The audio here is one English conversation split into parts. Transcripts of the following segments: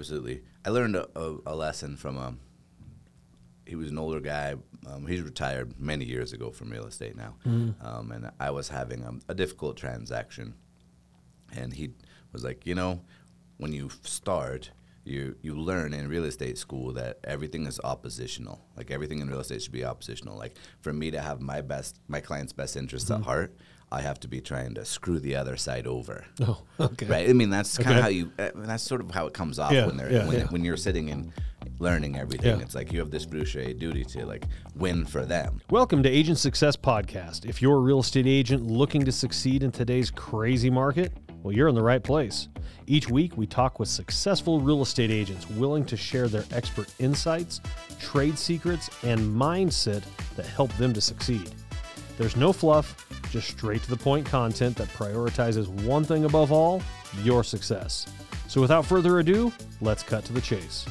absolutely. I learned a, a, a lesson from a. He was an older guy. Um, he's retired many years ago from real estate now, um, and I was having a, a difficult transaction, and he was like, you know, when you start, you you learn in real estate school that everything is oppositional. Like everything in real estate should be oppositional. Like for me to have my best, my client's best interests at heart, I have to be trying to screw the other side over. Oh, okay. Right. I mean, that's kind Okay. of how you. Uh, that's sort of how it comes off Yeah, when they're yeah, when, yeah. when you're sitting and learning everything. It's like you have this fiduciary duty to like win for them. Welcome to Agent Success Podcast. If you're a real estate agent looking to succeed in today's crazy market, well, you're in the right place. Each week, we talk with successful real estate agents willing to share their expert insights, trade secrets, and mindset that help them to succeed. There's no fluff, just straight to the point content that prioritizes one thing above all your success. So, without further ado, let's cut to the chase.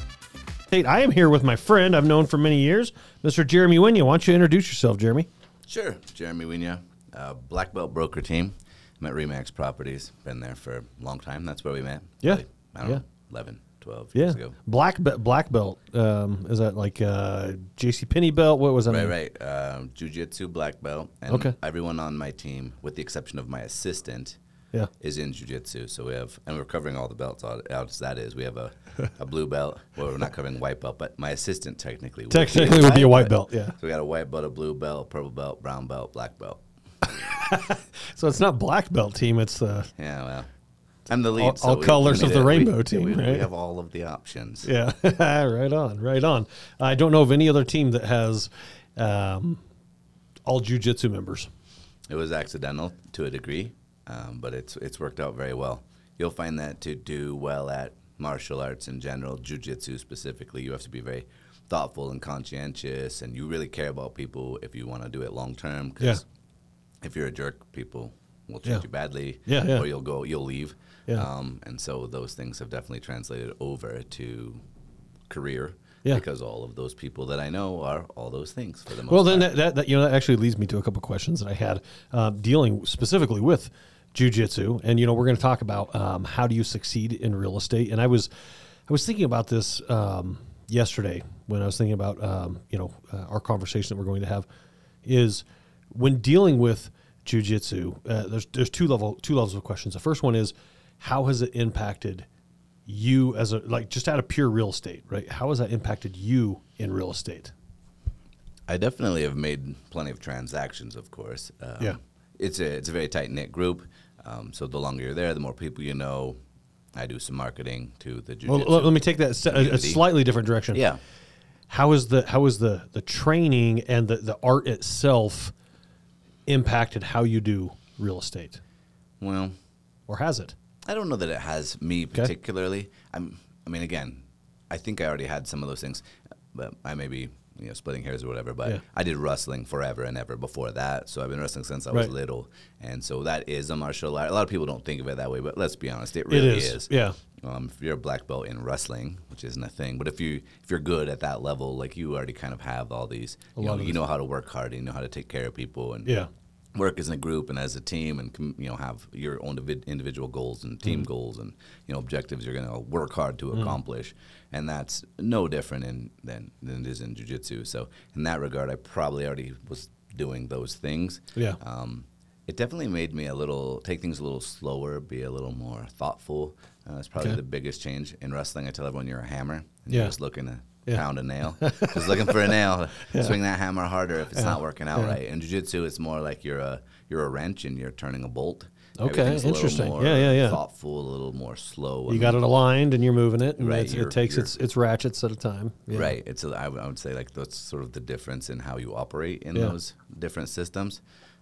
Tate, I am here with my friend I've known for many years, Mr. Jeremy Wynia. Why don't you introduce yourself, Jeremy? Sure. Jeremy Wynia, uh, black belt broker team. I'm at RE/MAX Properties. Been there for a long time. That's where we met. Yeah. I don't Yeah. know, 11, 12 Yeah, years ago. black be- black belt. Um, is that like uh, J.C. Penney belt? What was that? Right, name? right. Uh, Jiu-Jitsu black belt. And Okay. everyone on my team, with the exception of my assistant, Yeah. is in jiu-jitsu. So we have, and we're covering all the belts out, as that is. We have a, a blue belt. Well, we're not covering white belt, but my assistant technically would be a Technically would be a white belt. belt. Yeah. So we got a white belt, a blue belt, purple belt, brown belt, black belt. So it's not black belt team. It's uh, Yeah, well, I'm the lead. All- so all colors of the it- rainbow we, team, We, we have all of the options. yeah. right on, right on. I don't know of any other team that has um, all jujitsu members. It was accidental to a degree, um, but it's it's worked out very well. You'll find that to do well at martial arts in general, jujitsu specifically, you have to be very thoughtful and conscientious, and you really care about people if you want to do it long term. Yeah. if you're a jerk, people will treat Yeah. you badly, Yeah, yeah. or you'll go, you'll leave. Yeah. Um, and so those things have definitely translated over to career. Yeah. Because all of those people that I know are all those things for the most Well, then that, that, that you know that actually leads me to a couple questions that I had uh, dealing specifically with jujitsu, and you know we're going to talk about um, how do you succeed in real estate. And I was I was thinking about this um, yesterday when I was thinking about um, you know uh, our conversation that we're going to have is when dealing with jujitsu. Uh, there's there's two level two levels of questions. The first one is how has it impacted you as a like just out of pure real estate, right? How has that impacted you in real estate? I definitely have made plenty of transactions, of course. Um, Yeah. It's a it's a very tight knit group. Um, so the longer you're there, the more people you know. I do some marketing to the Well, let, me take that a, a slightly different direction. Yeah. How is the how is the the training and the the art itself impacted how you do real estate, Well, or has it? I don't know that it has me particularly. I'm. I mean, again, I think I already had some of those things, but I may be you know splitting hairs or whatever. But Yeah. I did wrestling forever and ever before that, so I've been wrestling since I was little, and so that is a martial art. A lot of people don't think of it that way, but let's be honest, it really it is. Yeah. Um, if you're a black belt in wrestling, which isn't a thing, but if you if you're good at that level, like you already kind of have all these, you lot know, you know how to work hard, and you know how to take care of people, and Yeah. Work as a group and as a team, and you know have your own individual goals and Mm. team goals and you know objectives you're going to work hard to accomplish, and that's no different in than than it is in jujitsu. So in that regard, I probably already was doing those things. Yeah. Um, it definitely made me a little take things a little slower, be a little more thoughtful. Uh, that's probably Okay. the biggest change in wrestling. I tell everyone you're a hammer, and Yeah. you're just looking to Yeah. pound a nail, just looking for a nail. Swing that hammer harder if it's not working out Yeah. right. In jiu-jitsu, it's more like you're a you're a wrench and you're turning a bolt. Okay, interesting. Yeah, yeah, yeah. Thoughtful, a little more slow. You got it aligned and you're moving it, and Right, it takes its its ratchets at a time. Yeah. Right. It's a, I would say like that's sort of the difference in how you operate in Yeah. those different systems.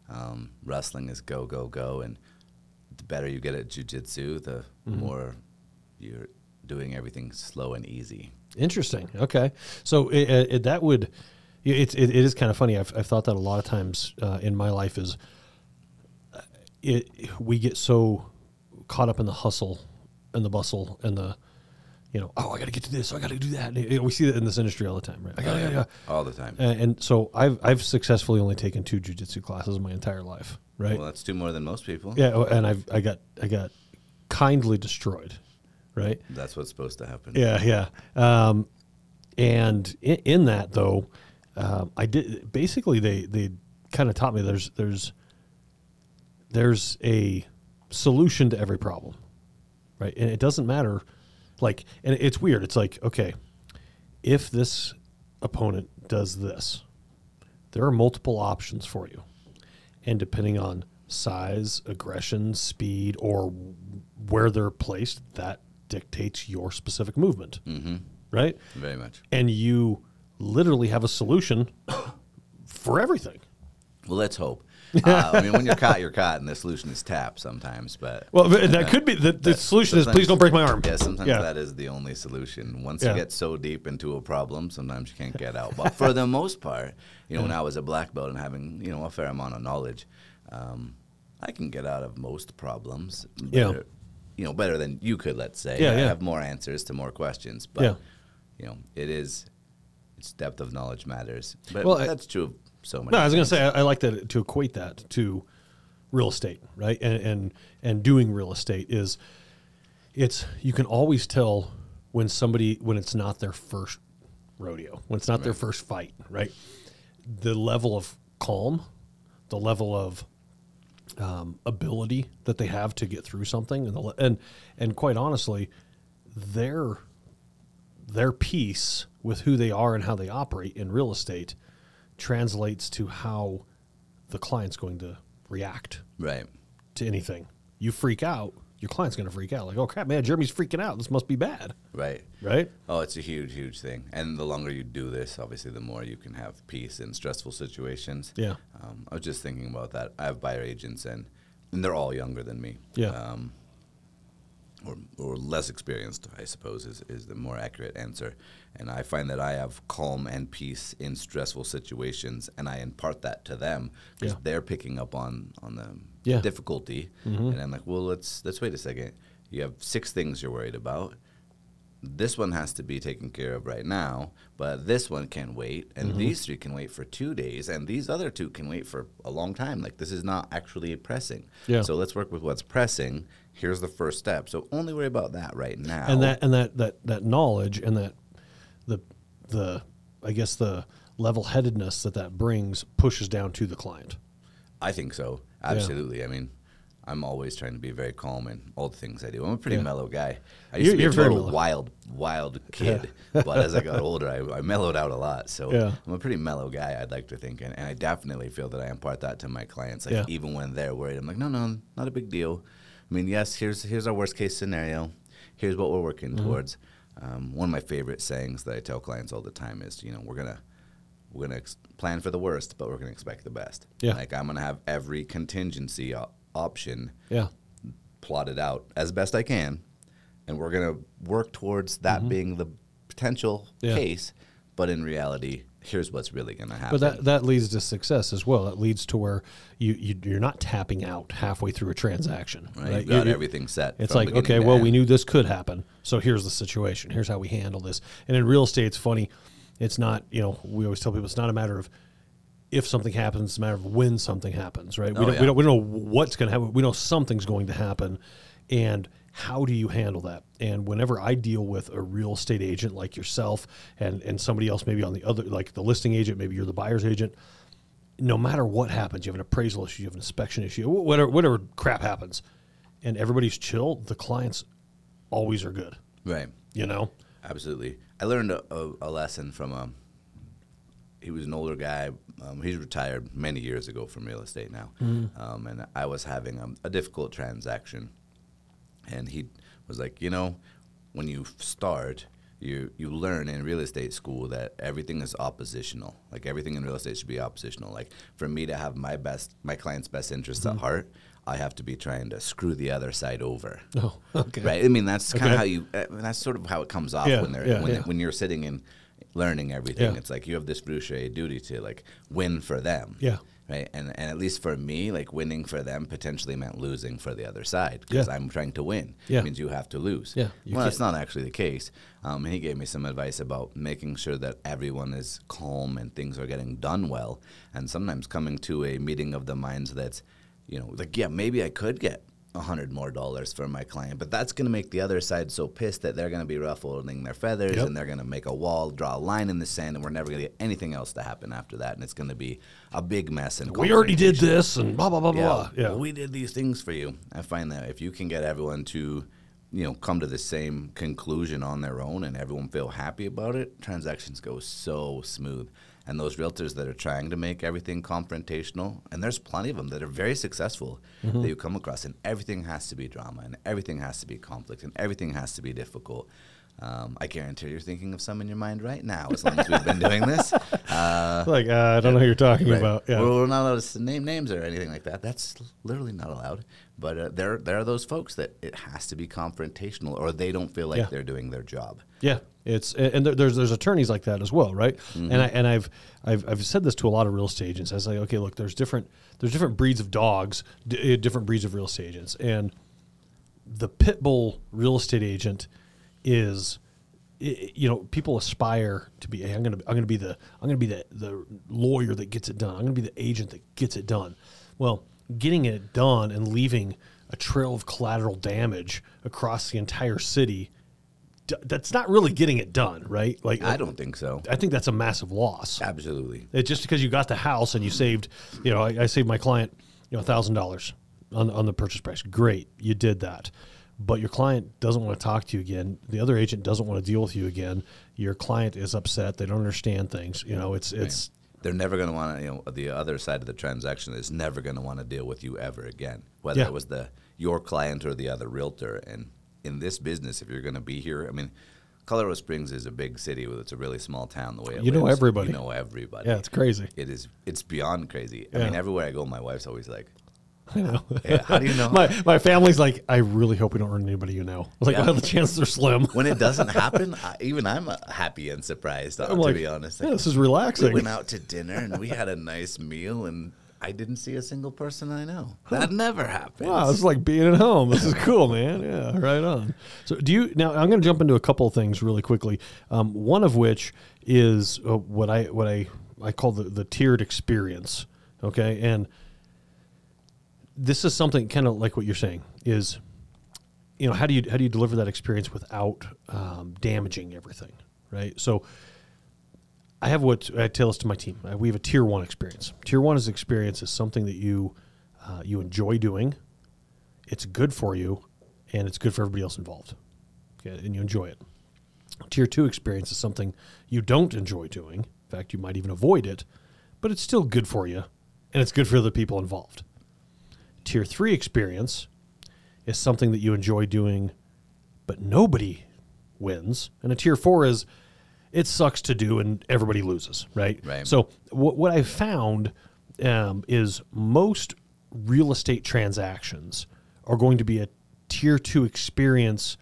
Um, wrestling is go go go, and the better you get at jujitsu, the Mm-hmm. more you're doing everything slow and easy. Interesting. Okay, so it, it, that would it, it, it is kind of funny. I've, I've thought that a lot of times uh, in my life is uh, it we get so caught up in the hustle and the bustle and the you know oh I got to get to this I got to do that. And, we see that in this industry all the time, right? I gotta, gotta, gotta. all the time. And, and so I've I've successfully only taken two jujitsu classes in my entire life, right? Well, that's two more than most people. Yeah, oh, and I've I got I got kindly destroyed, right? That's what's supposed to happen. Yeah, yeah. Um, and in, in that though, um, I did basically they they kind of taught me there's there's there's a solution to every problem, right? And it doesn't matter, like, and it's weird. It's like okay, if this opponent does this, there are multiple options for you, and depending on size, aggression, speed, or where they're placed, that dictates your specific movement, mm-hmm. right? Very much. And you literally have a solution for everything. Well, let's hope. uh, I mean, when you're caught, you're caught, and the solution is tap sometimes. But Well, that could be the, the solution is please don't break my arm. yeah, sometimes Yeah. that is the only solution. Once Yeah. you get so deep into a problem, sometimes you can't get out. But for the most part, you know, when I was a black belt and having you know a fair amount of knowledge, um, I can get out of most problems. Yeah. You know, better than you could. Let's say. Yeah, I yeah. have more answers to more questions. But Yeah. you know, it is. Its depth of knowledge matters. But Well, I- that's true of so many. No, I was going to say I, I like that to equate that to real estate, right? And, and and doing real estate is it's you can always tell when somebody when it's not their first rodeo, when it's not their first fight, right? The level of calm, the level of um, ability that they have to get through something, and the, and and quite honestly, their their peace with who they are and how they operate in real estate translates to how the client's going to react Right. to anything. You freak out, your client's going to freak out. Like, oh crap, man, Jeremy's freaking out. This must be bad, Right. right? Oh, it's a huge, huge thing. And the longer you do this, obviously, the more you can have peace in stressful situations. Yeah. Um, I was just thinking about that. I have buyer agents, and, and they're all younger than me. Yeah. Um, or, or less experienced, I suppose, is, is the more accurate answer. And I find that I have calm and peace in stressful situations, and I impart that to them because Yeah. they're picking up on on the Yeah. Mm-hmm. difficulty. And I'm like, well, let's let's wait a second. You have six things you're worried about this one has to be taken care of right now, but this one can wait, and Mm-hmm. these three can wait for two days, and these other two can wait for a long time. Like this is not actually pressing. Yeah. So let's work with what's pressing. Here's the first step. So only worry about that right now. and that and that that that knowledge and that the the I guess the level headedness that that brings pushes down to the client. I think so. Absolutely. I mean, I'm always trying to be very calm in all the things I do. I'm a pretty Yeah. mellow guy. I You're- used to be a total wild, wild kid, but as I got older, I, I mellowed out a lot. So Yeah. I'm a pretty mellow guy, I'd like to think, and, and I definitely feel that I impart that to my clients. Like Yeah. even when they're worried, I'm like, no, no, not a big deal. I mean, yes, here's here's our worst case scenario. Here's what we're working Mm-hmm. towards. Um, one of my favorite sayings that I tell clients all the time is, you know, we're gonna we're gonna ex- plan for the worst, but we're gonna expect the best. Yeah. Like I'm gonna have every contingency o- option Yeah. plotted out as best I can, and we're gonna work towards that being the potential Mm-hmm. Yeah. case. But in reality, here's what's really gonna happen. But that that leads to success as well. It leads to where you, you you're not tapping out halfway through a transaction. right? Right? You've got You- everything set. It's like, okay, well, end. we knew this could happen. So here's the situation. Here's how we handle this. And in real estate, it's funny. It's not, you know, we always tell people it's not a matter of if something happens, it's a matter of when something happens, right? We, Oh, don't, yeah. we, don't, we don't know what's going to happen. We know something's going to happen. And how do you handle that? And whenever I deal with a real estate agent like yourself and, and somebody else, maybe on the other, like the listing agent, maybe you're the buyer's agent, no matter what happens, you have an appraisal issue, you have an inspection issue, whatever, whatever crap happens, and everybody's chill, the clients always are good. right. You know? Absolutely. I learned a, a, a lesson from a. He was an older guy. Um, he's retired many years ago from real estate now, um, and I was having a, a difficult transaction, and he was like, you know, when you start, you you learn in real estate school that everything is oppositional. Like everything in real estate should be oppositional. Like for me to have my best, my client's best interests at heart, I have to be trying to screw the other side over. Oh, okay. Right. I mean, that's kind Okay. of how you. Uh, that's sort of how it comes off Yeah, when they're yeah, when, yeah. when you're sitting and learning everything. It's like you have this fiduciary duty to like win for them. Yeah. Right. And and at least for me, like winning for them potentially meant losing for the other side because. I'm trying to win. Yeah. It means you have to lose. Yeah, Well, that's not actually the case. Um, and he gave me some advice about making sure that everyone is calm and things are getting done well. And sometimes coming to a meeting of the minds that's, you know, like yeah, maybe I could get a hundred more dollars for my client. But that's going to make the other side so pissed that they're going to be ruffling their feathers Yep. and they're going to make a wall, draw a line in the sand, and we're never going to get anything else to happen after that. And it's going to be a big mess. And We already did this and blah blah blah Yeah, blah. Yeah. we did these things for you. I find that if you can get everyone to, you know, come to the same conclusion on their own and everyone feel happy about it, transactions go so smooth. And those realtors that are trying to make everything confrontational, and there's plenty of them that are very successful Mm-hmm. that you come across, and everything has to be drama, and everything has to be conflict, and everything has to be difficult. Um, I guarantee you're thinking of some in your mind right now, as long as we've been doing this. Uh, like uh, I don't know who you're talking Right. about. Yeah. Well, we're not allowed to name names or anything like that. That's literally not allowed. But uh, there, there are those folks that it has to be confrontational, or they don't feel like Yeah. they're doing their job. Yeah, it's and there's there's attorneys like that as well, right? And I and I've I've I've said this to a lot of real estate agents. I was like, okay, look, there's different there's different breeds of dogs, d- uh, different breeds of real estate agents, and the pit bull real estate agent is you know people aspire to be hey, i'm going to i'm to be the i'm to be the the lawyer that gets it done i'm going to be the agent that gets it done well getting it done and leaving a trail of collateral damage across the entire city that's not really getting it done right like I don't think so. i think that's a massive loss Absolutely. it just because you got the house and you saved, you know, I, I saved my client, you know, thousand dollars on on the purchase price. Great, you did that, but your client doesn't want to talk to you again. The other agent doesn't want to deal with you again. Your client is upset. They don't understand things. You know, it's it's They're never going to want to, you know, the other side of the transaction is never going to want to deal with you ever again, whether Yeah. it was the your client or the other realtor. And in this business, if you're going to be here, I mean, Colorado Springs is a big city. with It's a really small town. The way it You know everybody. You know everybody. yeah, it's crazy. It is. It's beyond crazy. I mean, everywhere I go, my wife's always like, I know. "Yeah, "How do you know?" my my family's like, I really hope we don't run anybody you know. I was like, Yeah. well, the chances are slim. when it doesn't happen, I, even I'm uh, happy and surprised. I'm to like, be honest, yeah, Like, this is we relaxing. went out to dinner and we had a nice meal, and I didn't see a single person I know. That never happens. Wow, this is like being at home. This is cool, man. Yeah, right on. So, do you now? I'm going to jump into a couple of things really quickly. Um, one of which is uh, what I what I I call the the tiered experience. Okay, and this is something kind of like what you're saying is, you know, how do you how do you deliver that experience without um, damaging everything, right? So. I have what I tell this to my team. Uh, we have a tier one experience. Tier one is experience is something that you uh, you enjoy doing. It's good for you, and it's good for everybody else involved. Okay, and you enjoy it. Tier two experience is something you don't enjoy doing. In fact, you might even avoid it, but it's still good for you, and it's good for the people involved. Tier three experience is something that you enjoy doing, but nobody wins. And a tier four is it sucks to do and everybody loses, right? Right. So what what I found um, is most real estate transactions are going to be a tier two experience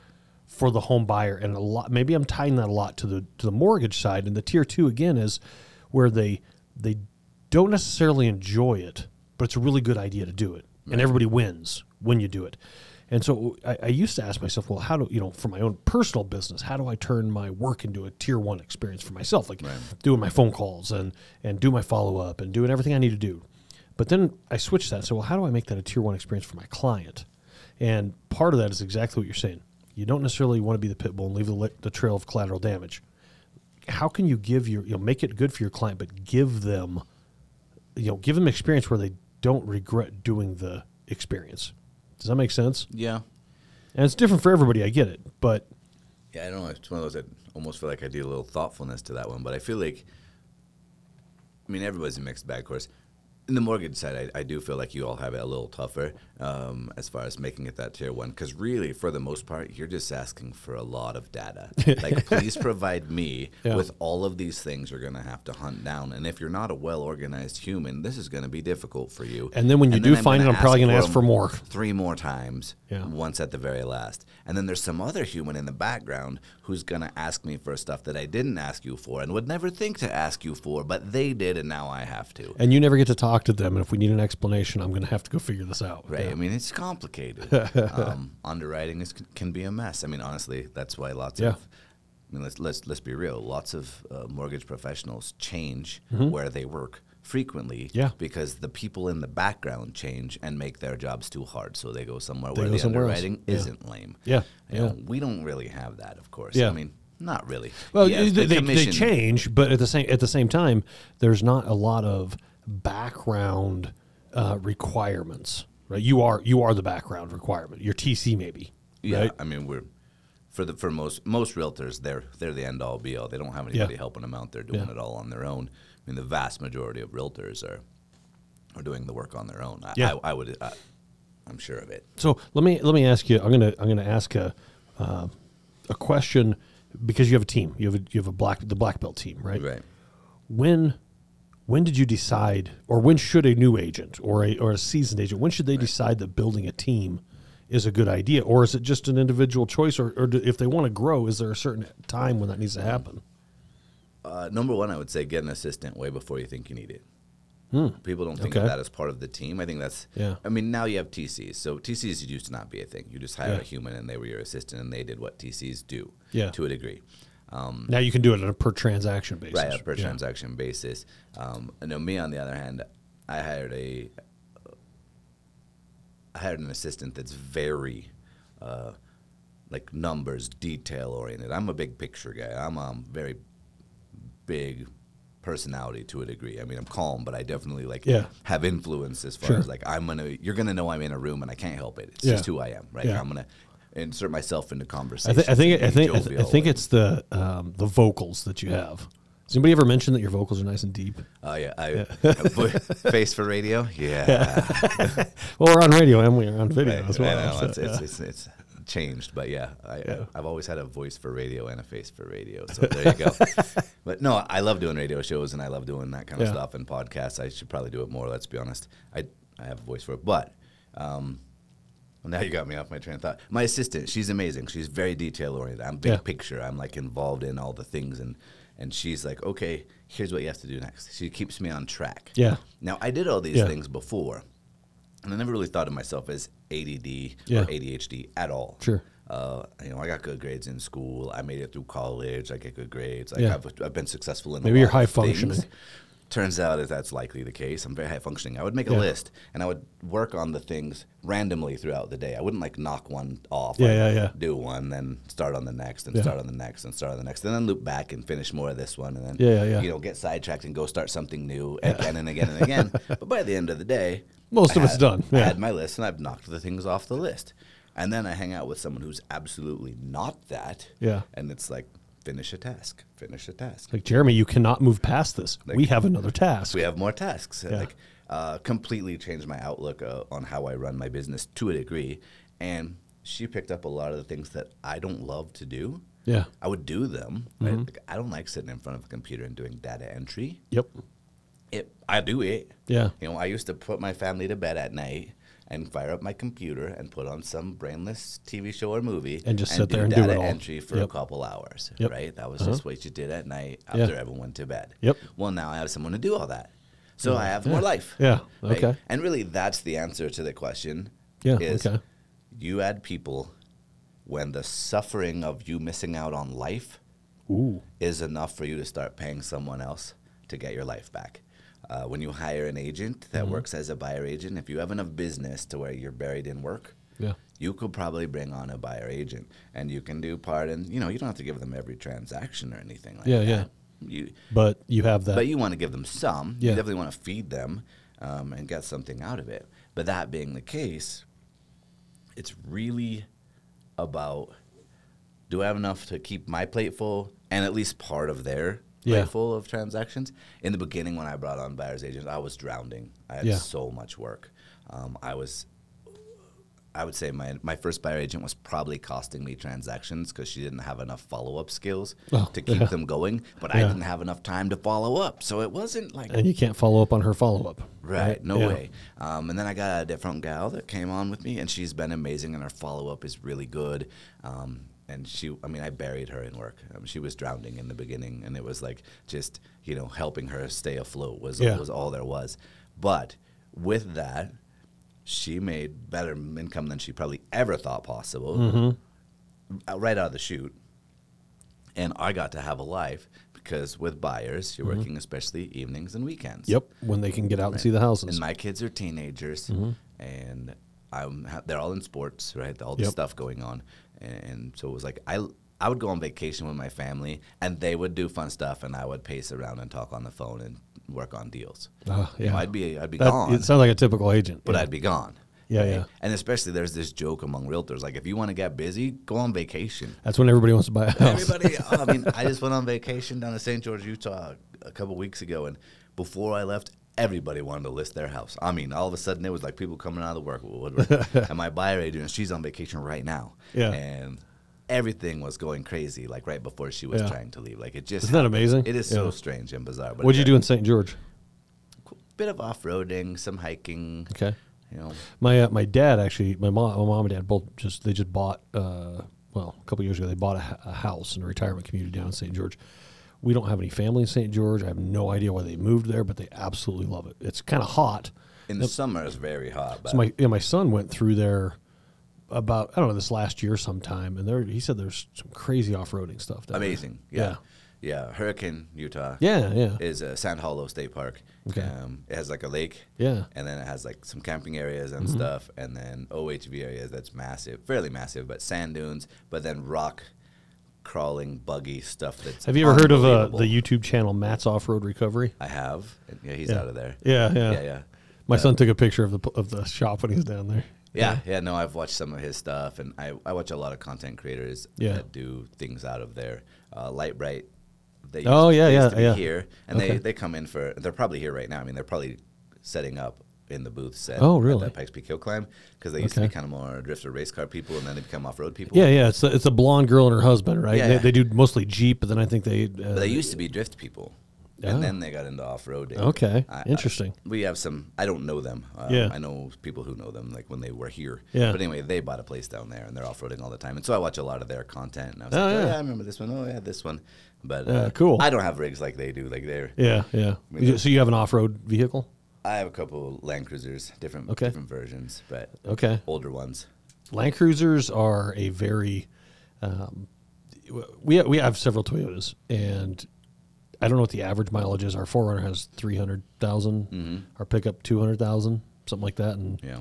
for the home buyer, and a lot. Maybe I'm tying that a lot to the to the mortgage side, and the tier two again is where they they don't necessarily enjoy it, but it's a really good idea to do it, and everybody wins when you do it. And so I, I used to ask myself, well, how do you know, for my own personal business, how do I turn my work into a tier one experience for myself, like doing my phone calls and and do my follow up and doing everything I need to do. But then I switched that. So, well, how do I make that a tier one experience for my client? And part of that is exactly what you're saying. You don't necessarily want to be the pit bull and leave the, the trail of collateral damage. How can you give your, you know, make it good for your client, but give them, you know, give them experience where they don't regret doing the experience? Does that make sense? Yeah. And it's different for everybody. I get it, but Yeah, I don't know. It's one of those that almost feel like I do a little thoughtfulness to that one, but I feel like, I mean, everybody's a mixed bag, of course. In the mortgage side, I, I do feel like you all have it a little tougher um, as far as making it that tier one. Because really, for the most part, you're just asking for a lot of data. like, please provide me Yeah. with all of these things you're going to have to hunt down. And if you're not a well organized human, this is going to be difficult for you. And then when you do find it, I'm probably gonna ask for more. Three more times Yeah. once at the very last. And then there's some other human in the background who's going to ask me for stuff that I didn't ask you for and would never think to ask you for, but they did, and now I have to. and you never get to talk to them. And if we need an explanation, I'm going to have to go figure this out. Right. Yeah. I mean, it's complicated. um, underwriting is can be a mess. I mean, honestly, that's why lots Yeah. of. I mean, let's let's let's be real. Lots of uh, mortgage professionals change Mm-hmm. where they work frequently Yeah. because the people in the background change and make their jobs too hard. So they go somewhere They where go the somewhere underwriting Yeah. isn't lame. Yeah, You yeah. know, we don't really have that, of course. Yeah. I mean, not really. Well, they, the they, they change, but at the same at the same time, there's not a lot of background uh, requirements, right? You are you are the background requirement. Your TC maybe, Yeah, right? I mean, we're for the for most most realtors, they're they're the end all be all. They don't have anybody Yeah. helping them out. They're doing Yeah. it all on their own. I mean, the vast majority of realtors are are doing the work on their own. I, Yeah. I, I would. I, I'm sure of it. So let me let me ask you. I'm gonna I'm gonna ask a uh, a question because you have a team. You have a, you have a black the black belt team, right? Right. When when did you decide, or when should a new agent or a or a seasoned agent when should they decide that building a team is a good idea, or is it just an individual choice, or, or do, if they want to grow, is there a certain time when that needs to happen? Uh, number one, I would say get an assistant way before you think you need it. People don't think Hmm. Okay. of that as part of the team. I think that's. Yeah. I mean, now you have TCs. So TCs used to not be a thing. You just hire Yeah. a human, and they were your assistant, and they did what TCs do. Yeah. To a degree. Um, Now you can do it on a per transaction basis, right, per Yeah. transaction basis. Um, I know me, on the other hand, I hired a, I hired an assistant that's very, uh, like numbers, detail oriented. I'm a big picture guy. I'm um very big personality to a degree. I mean, I'm calm, but I definitely like Yeah. have influence as far Sure. as like I'm gonna. You're gonna know I'm in a room and I can't help it. It's Yeah. just who I am, right? Yeah. I'm gonna insert myself into I, conversation. th- I think I think I, th- I think it's the um, the vocals that you have. Has anybody ever mentioned that your vocals are nice and deep? Oh yeah, I, face for radio. Yeah, Well, we're on radio and we're on video Right, as well. I know, so, it's, yeah. it's, it's, it's changed, but yeah, I, Yeah. I, have always had a voice for radio and a face for radio. So there you go. but no, I love doing radio shows and I love doing that kind of Yeah. stuff and podcasts. I should probably do it more. Let's be honest. I I have a voice for it, but. Um, well, now you got me off my train of thought. My assistant, she's amazing. She's very detail oriented. I'm big Yeah. picture. I'm like involved in all the things, and and she's like, okay, here's what you have to do next. She keeps me on track. Yeah. Now I did all these Yeah. things before, and I never really thought of myself as ADD Yeah. or ADHD at all. Sure. Uh, you know, I got good grades in school. I made it through college. I get good grades. Like Yeah. I've, I've been successful in. Maybe you're high functioning. Turns out that that's likely the case. I'm very high functioning. I would make a Yeah. list and I would work on the things randomly throughout the day. I wouldn't like knock one off. Yeah, I'd yeah, yeah. Do one, then start on the next, and Yeah. start on the next, and start on the next, and then loop back and finish more of this one, and then Yeah, yeah, yeah. you know get sidetracked and go start something new again and again and again. but by the end of the day, Most I of it's had- done, I had my list and I've knocked the things off the list. And then I hang out with someone who's absolutely not that. Yeah. And it's like, finish a task, finish a task. Like Jeremy, you cannot move past this. Like- we have another task. We have more tasks. Yeah. Like, uh, completely changed my outlook uh, on how I run my business to a degree. And she picked up a lot of the things that I don't love to do. yeah. I would do them. Mm-hmm. Like, I don't like sitting in front of a computer and doing data entry. Yep. It, I do it. Yeah. You know, I used to put my family to bed at night and fire up my computer and put on some brainless TV show or movie And just sit there and do data it all. entry for Yep. a couple hours. Yep. Right? That was Uh-huh. just what you did at night Yeah. after everyone went to bed. Yep. Well, now I have someone to do all that. So I have more life. Yeah. right? Okay. And really, that's the answer to the question. Yeah, Is okay. you add people when the suffering of you missing out on life Ooh. is enough for you to start paying someone else to get your life back. Uh, when you hire an agent Mm-hmm. that works as a buyer agent, if you have enough business to where you're buried in work, Yeah. you could probably bring on a buyer agent and you can do part and you know you don't have to give them every transaction or anything like Yeah, that. yeah. You, But you have that. but you want to give them some. Yeah. You definitely want to feed them um, and get something out of it. But that being the case, it's really about do I have enough to keep my plate full and at least part of their Yeah. full of transactions? In the beginning, when I brought on buyer's agents, I was drowning. I had Yeah. so much work. Um, I was I would say my, my first buyer agent was probably costing me transactions because she didn't have enough follow up skills Oh, to keep yeah. them going, but I didn't have enough time to follow up. So it wasn't like and you can't follow up on her follow up. Right, no Yeah. way. Um, and then I got a different gal that came on with me, and she's been amazing, and her follow up is really good. Um, and she, I mean, I buried her in work. Um, she was drowning in the beginning, and it was like just you know helping her stay afloat was Yeah. was all there was. But with that, she made better income than she probably ever thought possible, Mm-hmm. uh, right out of the chute. And I got to have a life because with buyers, you're working especially evenings and weekends. Yep. When they can get out and see the houses. And my kids are teenagers, and I'm ha- they're all in sports, right? All this Yep. stuff going on, and so it was like I I would go on vacation with my family, and they would do fun stuff, and I would pace around and talk on the phone and work on deals. Ah, You know, yeah. I'd be I'd be That- gone, it sounds like a typical agent. but yeah. I'd be gone. Yeah, yeah. And especially there's this joke among realtors like if you want to get busy, go on vacation. That's when everybody wants to buy a house. Everybody, oh, I mean, I just went on vacation down to St. George, Utah a couple weeks ago, and before I left, everybody wanted to list their house. I mean, all of a sudden, it was like people coming out of the work and my buyer agent, she's on vacation right now. Yeah. And everything was going crazy, like right before she was Yeah. trying to leave. Like it just Isn't that amazing? It is Yeah. so strange and bizarre. But What'd you do in St. George? Bit of off roading, some hiking. Okay. You know, My uh, my dad actually, my mom, my mom and dad both just they just bought. Uh, well, a couple years ago, they bought a house in a retirement community down in St. George. We don't have any family in St. George. I have no idea why they moved there, but they absolutely love it. It's kind of hot. in the summer it's very hot. So my yeah, my son went through there about I don't know this last year sometime, and there he said there's some crazy off roading stuff. Amazing. Yeah. yeah. Hurricane, Utah. Yeah, yeah, is uh, Sand Hollow State Park. Okay. Um, it has like a lake. Yeah. And then it has like some camping areas and Mm-hmm. stuff, and then OHV areas that's massive, fairly massive, but sand dunes, but then rock crawling, buggy stuff. That's Have you ever heard of uh, the YouTube channel Matt's Off Road Recovery? I have. Yeah, he's Yeah. out of there. Yeah, yeah, Yeah, yeah. My son took a picture of the of the shop when he was down there. Yeah, yeah, no, I've watched some of his stuff, and I, I watch a lot of content creators Yeah. that do things out of there. Uh, Light Bright, they Oh, yeah, they yeah, to be yeah. here, and Okay. they, they come in for. They're probably here right now. I mean, they're probably setting up in the booth set. Oh, at really? that Pikes Peak Hill Climb because they used to be kind of more drifter race car people, and then they become off road people. Yeah, yeah. It's a, it's a blonde girl and her husband, right? Yeah, They, they do mostly Jeep, but then I think they. Uh, they used to be drift people. Oh. And then they got into off roading. Okay, interesting. we have some. I don't know them. Um, Yeah. I know people who know them, like when they were here. Yeah. But anyway, they bought a place down there, and they're off roading all the time. And so I watch a lot of their content. And I was Oh, like, oh, yeah. yeah, I remember this one. Oh yeah, this one. But Yeah, uh, cool. I don't have rigs like they do. Like they're. yeah, yeah. So you have an off road vehicle? I have a couple Land Cruisers, different Okay. different versions, but Okay. older ones. Land Cruisers are a very. Um, we we have several Toyotas, and I don't know what the average mileage is. Our 4Runner has three Our pickup two hundred thousand, something like that. And Yeah.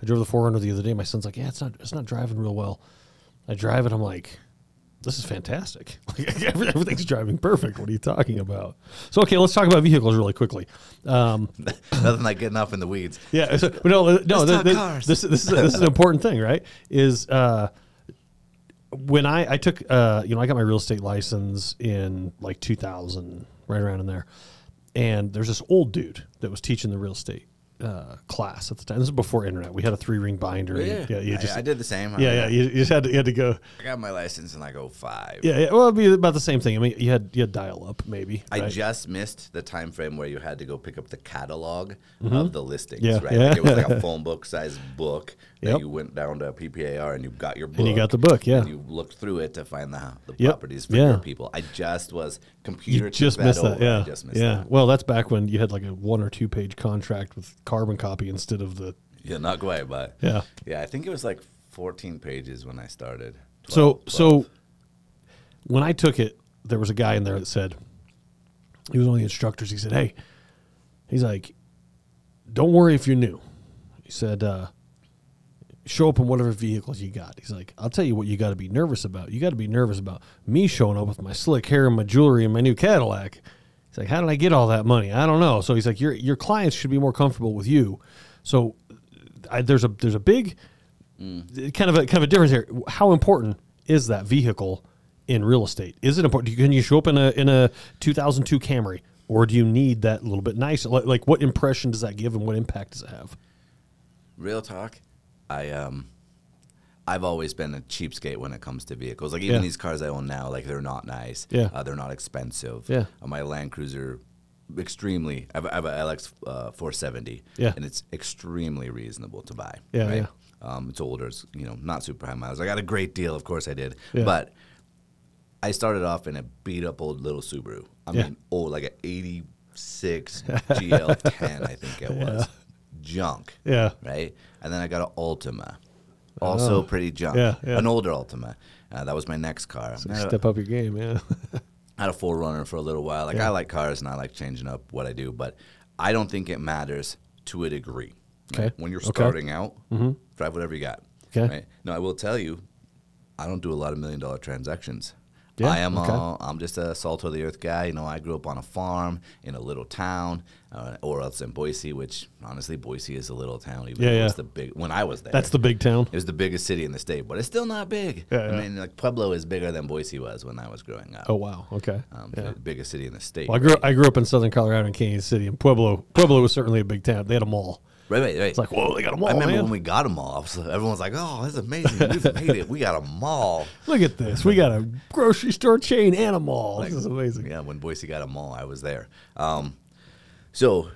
I drove the 4Runner the other day. My son's like, "Yeah, it's not it's not driving real well." I drive it. I'm like, "This is fantastic. Like, everything's driving perfect. What are you talking about?" So okay, let's talk about vehicles really quickly. Um, Nothing like getting off in the weeds. yeah. So, no, uh, no. Let's This, talk this, cars. this, this is this is an important thing, right? Is uh, when I I took uh, you know I got my real estate license in like 2000, right around in there, and there's this old dude that was teaching the real estate uh, class at the time. This is before internet. We had a three ring binder. and you- you I, just I did the same. yeah, yeah. You, you just had to you had to go. I got my license in like 05. Yeah, yeah. Well, it'd be about the same thing. I mean, you had you had dial up maybe. I right? just missed the time frame where you had to go pick up the catalog of the listings, Yeah, right? yeah. Like it was like a phone book size book that Yep. you went down to PPAR and you got your book. And you got the book, yeah. And you looked through it to find the, the Yep, properties for yeah. your people. I just was computer You just missed that, over. yeah. I just missed yeah. that. Well, that's back when you had like a one or two page contract with carbon copy instead of the Yeah, not quite, but yeah. yeah, I think it was like 14 pages when I started. So 12, so when I took it, there was a guy in there that said he was one of the instructors. He said, "Hey, he's like, don't worry if you're new." He said, uh, "Show up in whatever vehicles you got." He's like, "I'll tell you what you got to be nervous about. You got to be nervous about me showing up with my slick hair and my jewelry and my new Cadillac." He's like, "How did I get all that money? I don't know." So he's like, "Your your clients should be more comfortable with you." So I, there's a there's a big kind of a kind of a difference here. How important is that vehicle in real estate? Is it important? Can you show up in a in a 2002 Camry, or do you need that little bit nicer? Like, like what impression does that give, and what impact does it have? Real talk, I um, I've always been a cheapskate when it comes to vehicles. Like even Yeah. these cars I own now, like they're not nice. Yeah. uh, they're not expensive. Yeah. Uh, my Land Cruiser, extremely. I have, I have a LX uh, 470. Yeah. and it's extremely reasonable to buy. Yeah, right? yeah. Um, it's older. It's you know not super high miles. I got a great deal, of course I did. Yeah. But I started off in a beat up old little Subaru. I Yeah. mean, old like an '86 GL10, I think it was. Junk Yeah, right? And then I got an Altima, also Oh. pretty junk. Yeah, yeah. An older Altima. Uh, that was my next car. I had a- step up your game. Yeah, I had a 4Runner for a little while. Like Yeah. I like cars and I like changing up what I do, but I don't think it matters to a degree. Okay. When you're Okay. starting out, drive whatever you got. Okay. Right? Now I will tell you, I don't do a lot of million dollar transactions. Yeah, I am. okay. Uh, I'm just a salt of the earth guy. You know, I grew up on a farm in a little town, uh, or else in Boise, which honestly, Boise is a little town. Even Yeah, though yeah. it's the big. When I was there, That's the big town. it was the biggest city in the state, but it's still not big. Yeah, I yeah. mean, like Pueblo is bigger than Boise was when I was growing up. Oh wow. Okay. Um, yeah. the biggest city in the state. Well, I grew I grew up in Southern Colorado in Cañon City, and Pueblo Pueblo was certainly a big town. They had a mall. Right, right, right. It's like whoa, they got a mall. I remember man. when we got a mall. I was, everyone like, "Oh, that's amazing! We've made it. We got a mall." Look at this. We got a grocery store chain and a mall. Like, this is amazing. Yeah, when Boise got a mall, I was there. Um, so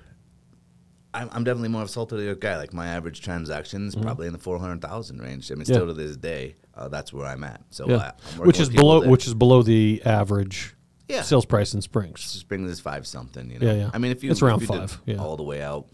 I'm, I'm definitely more of a salt of the earth guy. Like my average transactions probably in the four hundred thousand range. I mean, Mm-hmm. Yeah. still to this day, uh, that's where I'm at. So Yeah. I, which is below that- which is below the average Yeah. sales price in Springs. Springs is five something. You know. Yeah, yeah. I mean, if you It's around you did five, yeah. all the way out,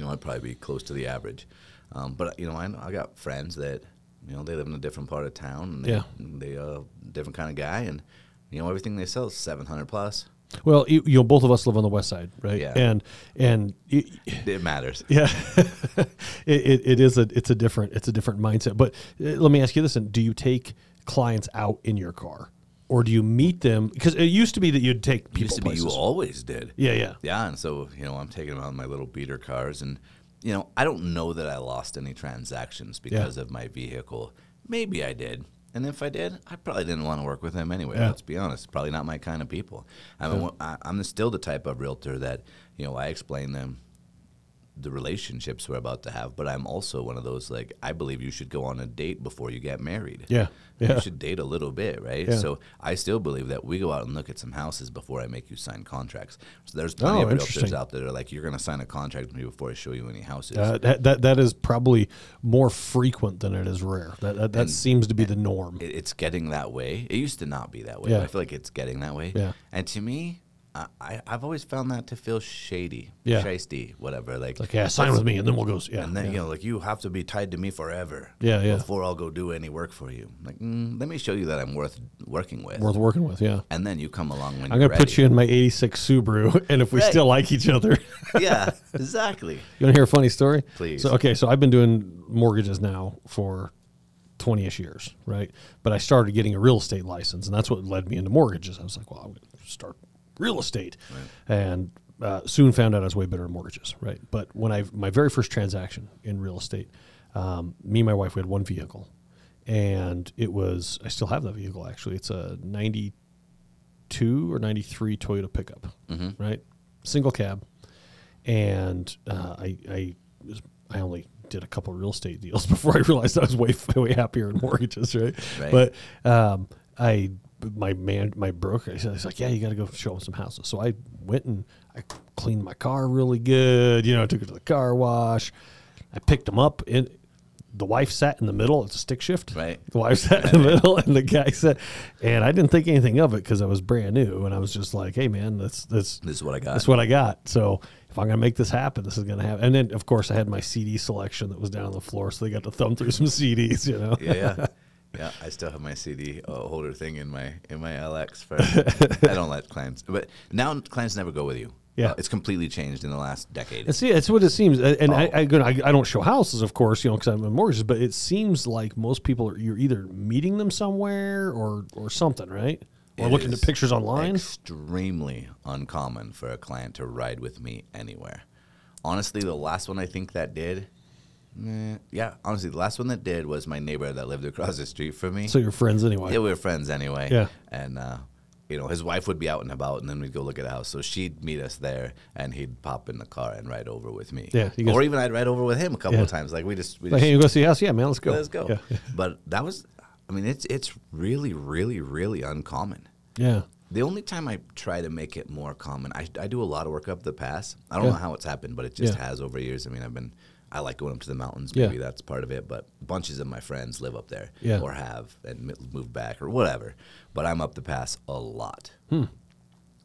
you know, I'd probably be close to the average. Um, but you know, I, I got friends that you know they live in a different part of town. And they, Yeah. They are a different kind of guy, and you know everything they sell is seven hundred plus. Well, you, you know, both of us live on the west side, right? Yeah. And and y- It matters. yeah, it, it, it is a it's a different it's a different mindset. But uh, let me ask you this: and do you take clients out in your car, or do you meet them? Because it used to be that you'd take people Used to be you always did. Yeah, yeah. Yeah, and so you know I'm taking them out in my little beater cars, and you know I don't know that I lost any transactions because of my vehicle. Maybe I did, and if I did, I probably didn't want to work with them anyway. Yeah. Let's be honest, probably not my kind of people. I mean, I, I'm still the type of realtor that you know I explain them the relationships we're about to have, but I'm also one of those like I believe you should go on a date before you get married. Yeah, yeah. You should date a little bit, right? Yeah. So I still believe that we go out and look at some houses before I make you sign contracts. So there's plenty Oh, of realtors out there that are like, you're going to sign a contract with me before I show you any houses. Uh, that, that that is probably more frequent than it is rare. That that, that And- seems to be the norm. It- it's getting that way. It used to not be that way. Yeah. I feel like it's getting that way. Yeah. And to me, I, I've always found that to feel shady, Yeah. shisty, whatever. Like, like, yeah, sign with me, and then we'll go. Yeah, and then yeah. you know, like you have to be tied to me forever. Yeah, yeah. Before I'll go do any work for you. Like, mm, let me show you that I'm worth working with. worth working with. Yeah. and then you come along when I'm gonna put you in my '86 Subaru, and if we Right. still like each other, yeah, exactly. You want to hear a funny story? Please. So, okay, so I've been doing mortgages now for 20 ish years, right? But I started getting a real estate license, and that's what led me into mortgages. I was like, well, I'm going to start real estate. And uh, soon found out I was way better at mortgages, right? But when I, my very first transaction in real estate, um, me and my wife, we had one vehicle. And it was, I still have that vehicle actually. It's a 92 or 93 Toyota pickup, right? Single cab and uh, I I was, I only did a couple real estate deals before I realized I was way way happier in mortgages, right? Right. But um, I my man my broker he's like, yeah, you got to go show him some houses. So I went and I cleaned my car really good. You know, I took it to the car wash. I picked them up and. The wife sat in the middle. It's a stick shift. Right. The wife sat in the middle, and the guy said, and I didn't think anything of it because I was brand new, and I was just like, "Hey, man, that's that's This is what I got. that's what I got. So if I'm gonna make this happen, this is gonna happen. And then of course I had my CD selection that was down on the floor, so they got to thumb through some CDs. You know. yeah, yeah, yeah. I still have my CD uh, holder thing in my in my LX. For I don't let clients, but now clients never go with you. Yeah. Uh, it's completely changed in the last decade. And see, it's what it seems. And Oh. I, I, I don't show houses, of course, you know, because I'm in mortgages. But it seems like most people are you're either meeting them somewhere or or something, right? Or It looking at pictures online. Extremely uncommon for a client to ride with me anywhere. Honestly, the last one I think that did, eh, yeah, honestly, the last one that did was my neighbor that lived across the street from me. So you're friends anyway. Yeah, we were friends anyway. Yeah. And uh, you know, his wife would be out and about, and then we'd go look at a house. So she'd meet us there, and he'd pop in the car and ride over with me. Yeah, guys- or even I'd ride over with him a couple Yeah. of times. Like we just, we Like, just hey, you go see a house? Yeah, man, let's go. let's go. Yeah. But that was, I mean, it's it's really, really, really uncommon. Yeah. The only time I try to make it more common, I, I do a lot of work up the pass. I don't Yeah. know how it's happened, but it just has over years. I mean, I've been, I like going up to the mountains. Yeah. Maybe that's part of it. But bunches of my friends live up there Yeah. or have and moved back or whatever. But I'm up the pass a lot, Hmm.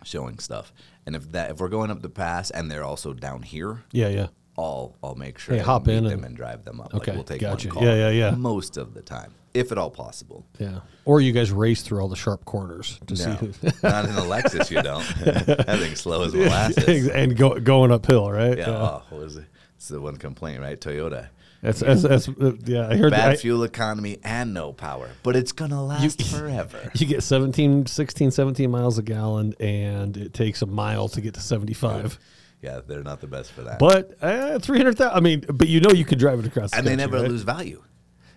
showing stuff. And if that if we're going up the pass and they're also down here, Yeah. Yeah. I'll I'll make sure Hey, hop meet in them and- drive them up. Okay, like we'll take gotcha. one call. Yeah, yeah, yeah. Most of the time, if at all possible. Yeah. Or you guys race through all the sharp corners to see No, who. not in a Lexus, you don't. that thing's slow as molasses. and go, going uphill, right? Yeah, oh, what was it? It's the one complaint, right? Toyota. That's, that's, that's uh, yeah. I heard Bad that. fuel economy and no power, but it's gonna last forever. You get 17, 16, 17 miles a gallon, and it takes a mile to get to 75. Yeah, they're not the best for that. But uh, 300,000, I mean, but you know you can drive it across the and they never right? lose value.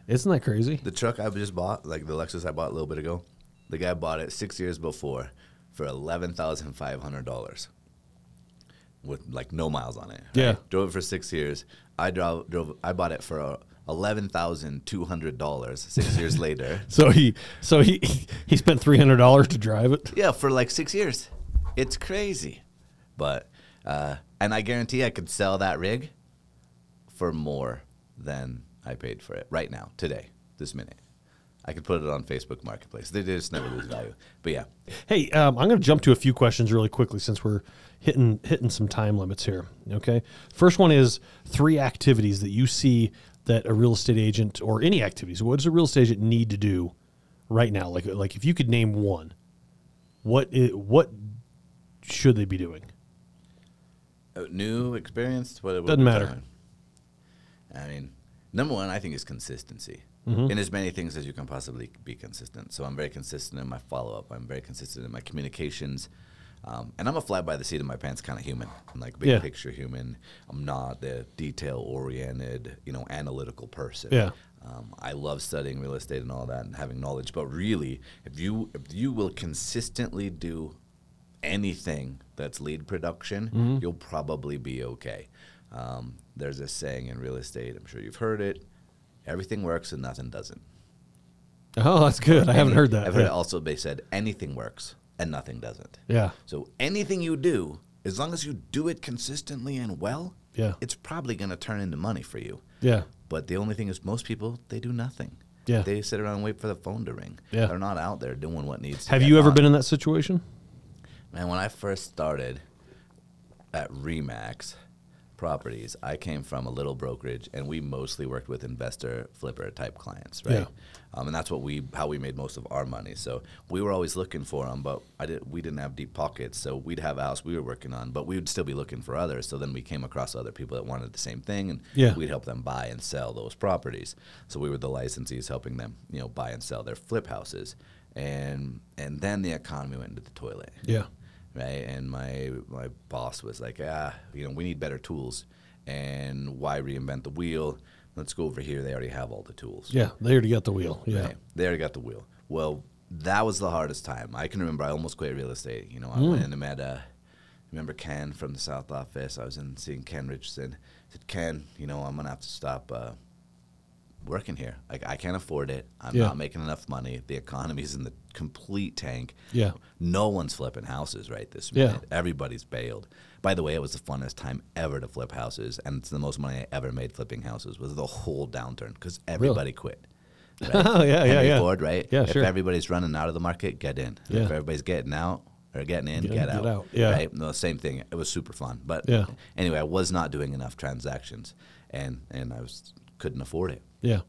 Isn't that crazy? The truck I just bought, like the Lexus I bought a little bit ago, the guy bought it six years before for eleven thousand five hundred dollars, with like no miles on it. Yeah. drove it for six years. I drove, drove. I bought it for uh, eleven thousand two hundred dollars six years later. So he so he he spent $300 to drive it. Yeah, for like six years. It's crazy, but uh, and I guarantee I could sell that rig for more than I paid for it right now, today, this minute. I could put it on Facebook Marketplace. They just never lose value. But yeah, Hey, um, I'm going to jump to a few questions really quickly since we're hitting hitting some time limits here. Okay, first one is three activities that you see that a real estate agent or any activities. What does a real estate agent need to do right now? Like like if you could name one, what what should they be doing? Uh, new experience. What, what Doesn't matter. I mean, number one, I think is consistency. Mm-hmm. In as many things as you can possibly be consistent. So I'm very consistent in my follow up. I'm very consistent in my communications. Um, and I'm a fly by the seat of my pants kind of human. I'm like big Yeah. picture human. I'm not the detail oriented, you know, analytical person. Yeah. Um, I love studying real estate and all that and having knowledge. But really, if you if you will consistently do anything that's lead production, Mm-hmm. you'll probably be okay. Um, there's a saying in real estate. I'm sure you've heard it. Everything works and nothing doesn't. Oh, that's good. I haven't Any- heard that. I've heard yeah. it also they said anything works and nothing doesn't. yeah. So anything you do, as long as you do it consistently and well, Yeah. it's probably going to turn into money for you. Yeah. But the only thing is, most people they do nothing. Yeah. They sit around and wait for the phone to ring. Yeah. They're not out there doing what needs. to Have you ever done. been in that situation? Man, when I first started at RE/MAX Properties, I came from a little brokerage, and we mostly worked with investor flipper type clients, right? Yeah. Um, and that's what we how we made most of our money. So we were always looking for them, but I did we didn't have deep pockets, so we'd have a house we were working on, but we would still be looking for others. So then we came across other people that wanted the same thing, and Yeah. we'd help them buy and sell those properties. So we were the licensees helping them, you know, buy and sell their flip houses, and and then the economy went into the toilet Yeah. Right? And my my boss was like, ah, you know, we need better tools, and why reinvent the wheel? Let's go over here. They already have all the tools. Yeah. They already got the wheel. Yeah. Right? They already got the wheel. Well, that was the hardest time. I can remember I almost quit real estate. You know, I Mm. went in and met uh, remember Ken from the South office. I was in seeing Ken Richardson. I said, Ken, you know, I'm gonna have to stop uh, working here. Like I can't afford it. I'm Yeah. not making enough money. The economy's in the complete tank. Yeah. No one's flipping houses right this minute. Yeah. Everybody's bailed. By the way, it was the funnest time ever to flip houses, and it's the most money I ever made flipping houses. Was the whole downturn because everybody quit. Right? Oh, yeah, yeah, Henry yeah. Ford, right? Yeah, if sure. everybody's running out of the market, get in. Yeah. If everybody's getting out or getting in, Get get, in, out. get out. Yeah. Right? No, same thing. It was super fun. But Yeah. anyway, I was not doing enough transactions, and and I was couldn't afford it Yeah.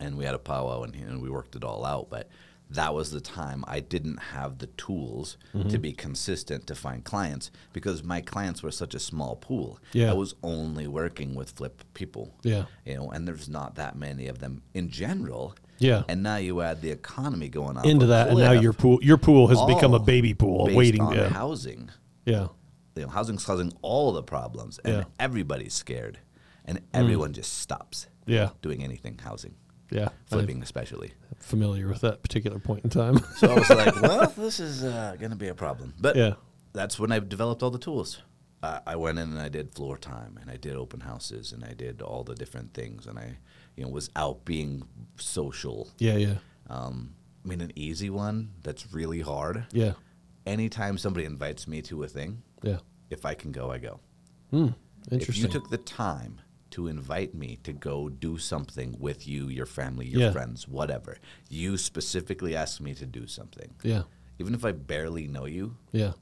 and we had a powwow and, and we worked it all out. But that was the time I didn't have the tools Mm-hmm. to be consistent to find clients because my clients were such a small pool. Yeah. I was only working with flip people. Yeah. You know, and there's not that many of them in general. Yeah. And now you add the economy going on Into that, and now your pool your pool has become a baby pool waiting. on Yeah. housing. Yeah. You know, housing's causing all the problems, and Yeah. Mm. everybody's scared, and everyone just stops Yeah. doing anything housing, Yeah. flipping especially. I'm familiar with that particular point in time. So I was like, well, this is uh, going to be a problem. But Yeah. that's when I developed all the tools. I I went in and I did floor time and I did open houses and I did all the different things and I, you know, was out being social. yeah. Yeah. Um, I mean, an easy one that's really hard. Yeah. Anytime somebody invites me to a thing, Yeah. if I can go, I go. Hmm. If Interesting. you took the time to invite me to go do something with you, your family, your Yeah. friends, whatever, you specifically asked me to do something yeah. even if I barely know you, Yeah.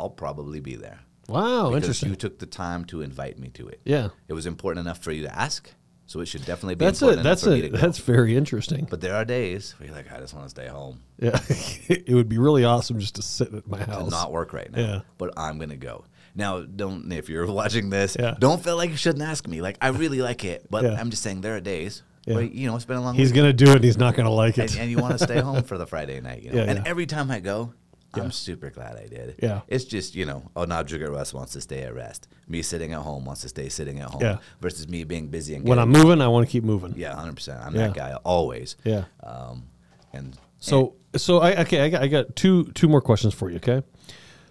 I'll probably be there. Wow, because interesting. You took the time to invite me to it. yeah, It was important enough for you to ask, so it should definitely be that's important it. That's enough for me to go. That's very interesting. But there are days where you're like, I just want to stay home. Yeah, it would be really awesome just to sit at my to house. not work right now. Yeah. But I'm gonna go. Now, don't if you're watching this, Yeah. don't feel like you shouldn't ask me. Like I really like it, but Yeah. I'm just saying there are days Yeah. where you know it's been a long He's week, gonna do it. and He's not gonna like it. and, and you want to stay home for the Friday night. You know? And every time I go, Yeah. I'm super glad I did. Yeah. It's just you know, oh, now Jigger Russ wants to stay at rest. Me sitting at home wants to stay sitting at home. Yeah. Versus me being busy and when I'm moving, I want to keep moving. yeah, hundred percent. I'm Yeah. that guy always. Yeah. Um, and So so I okay I got, I got two two more questions for you. Okay,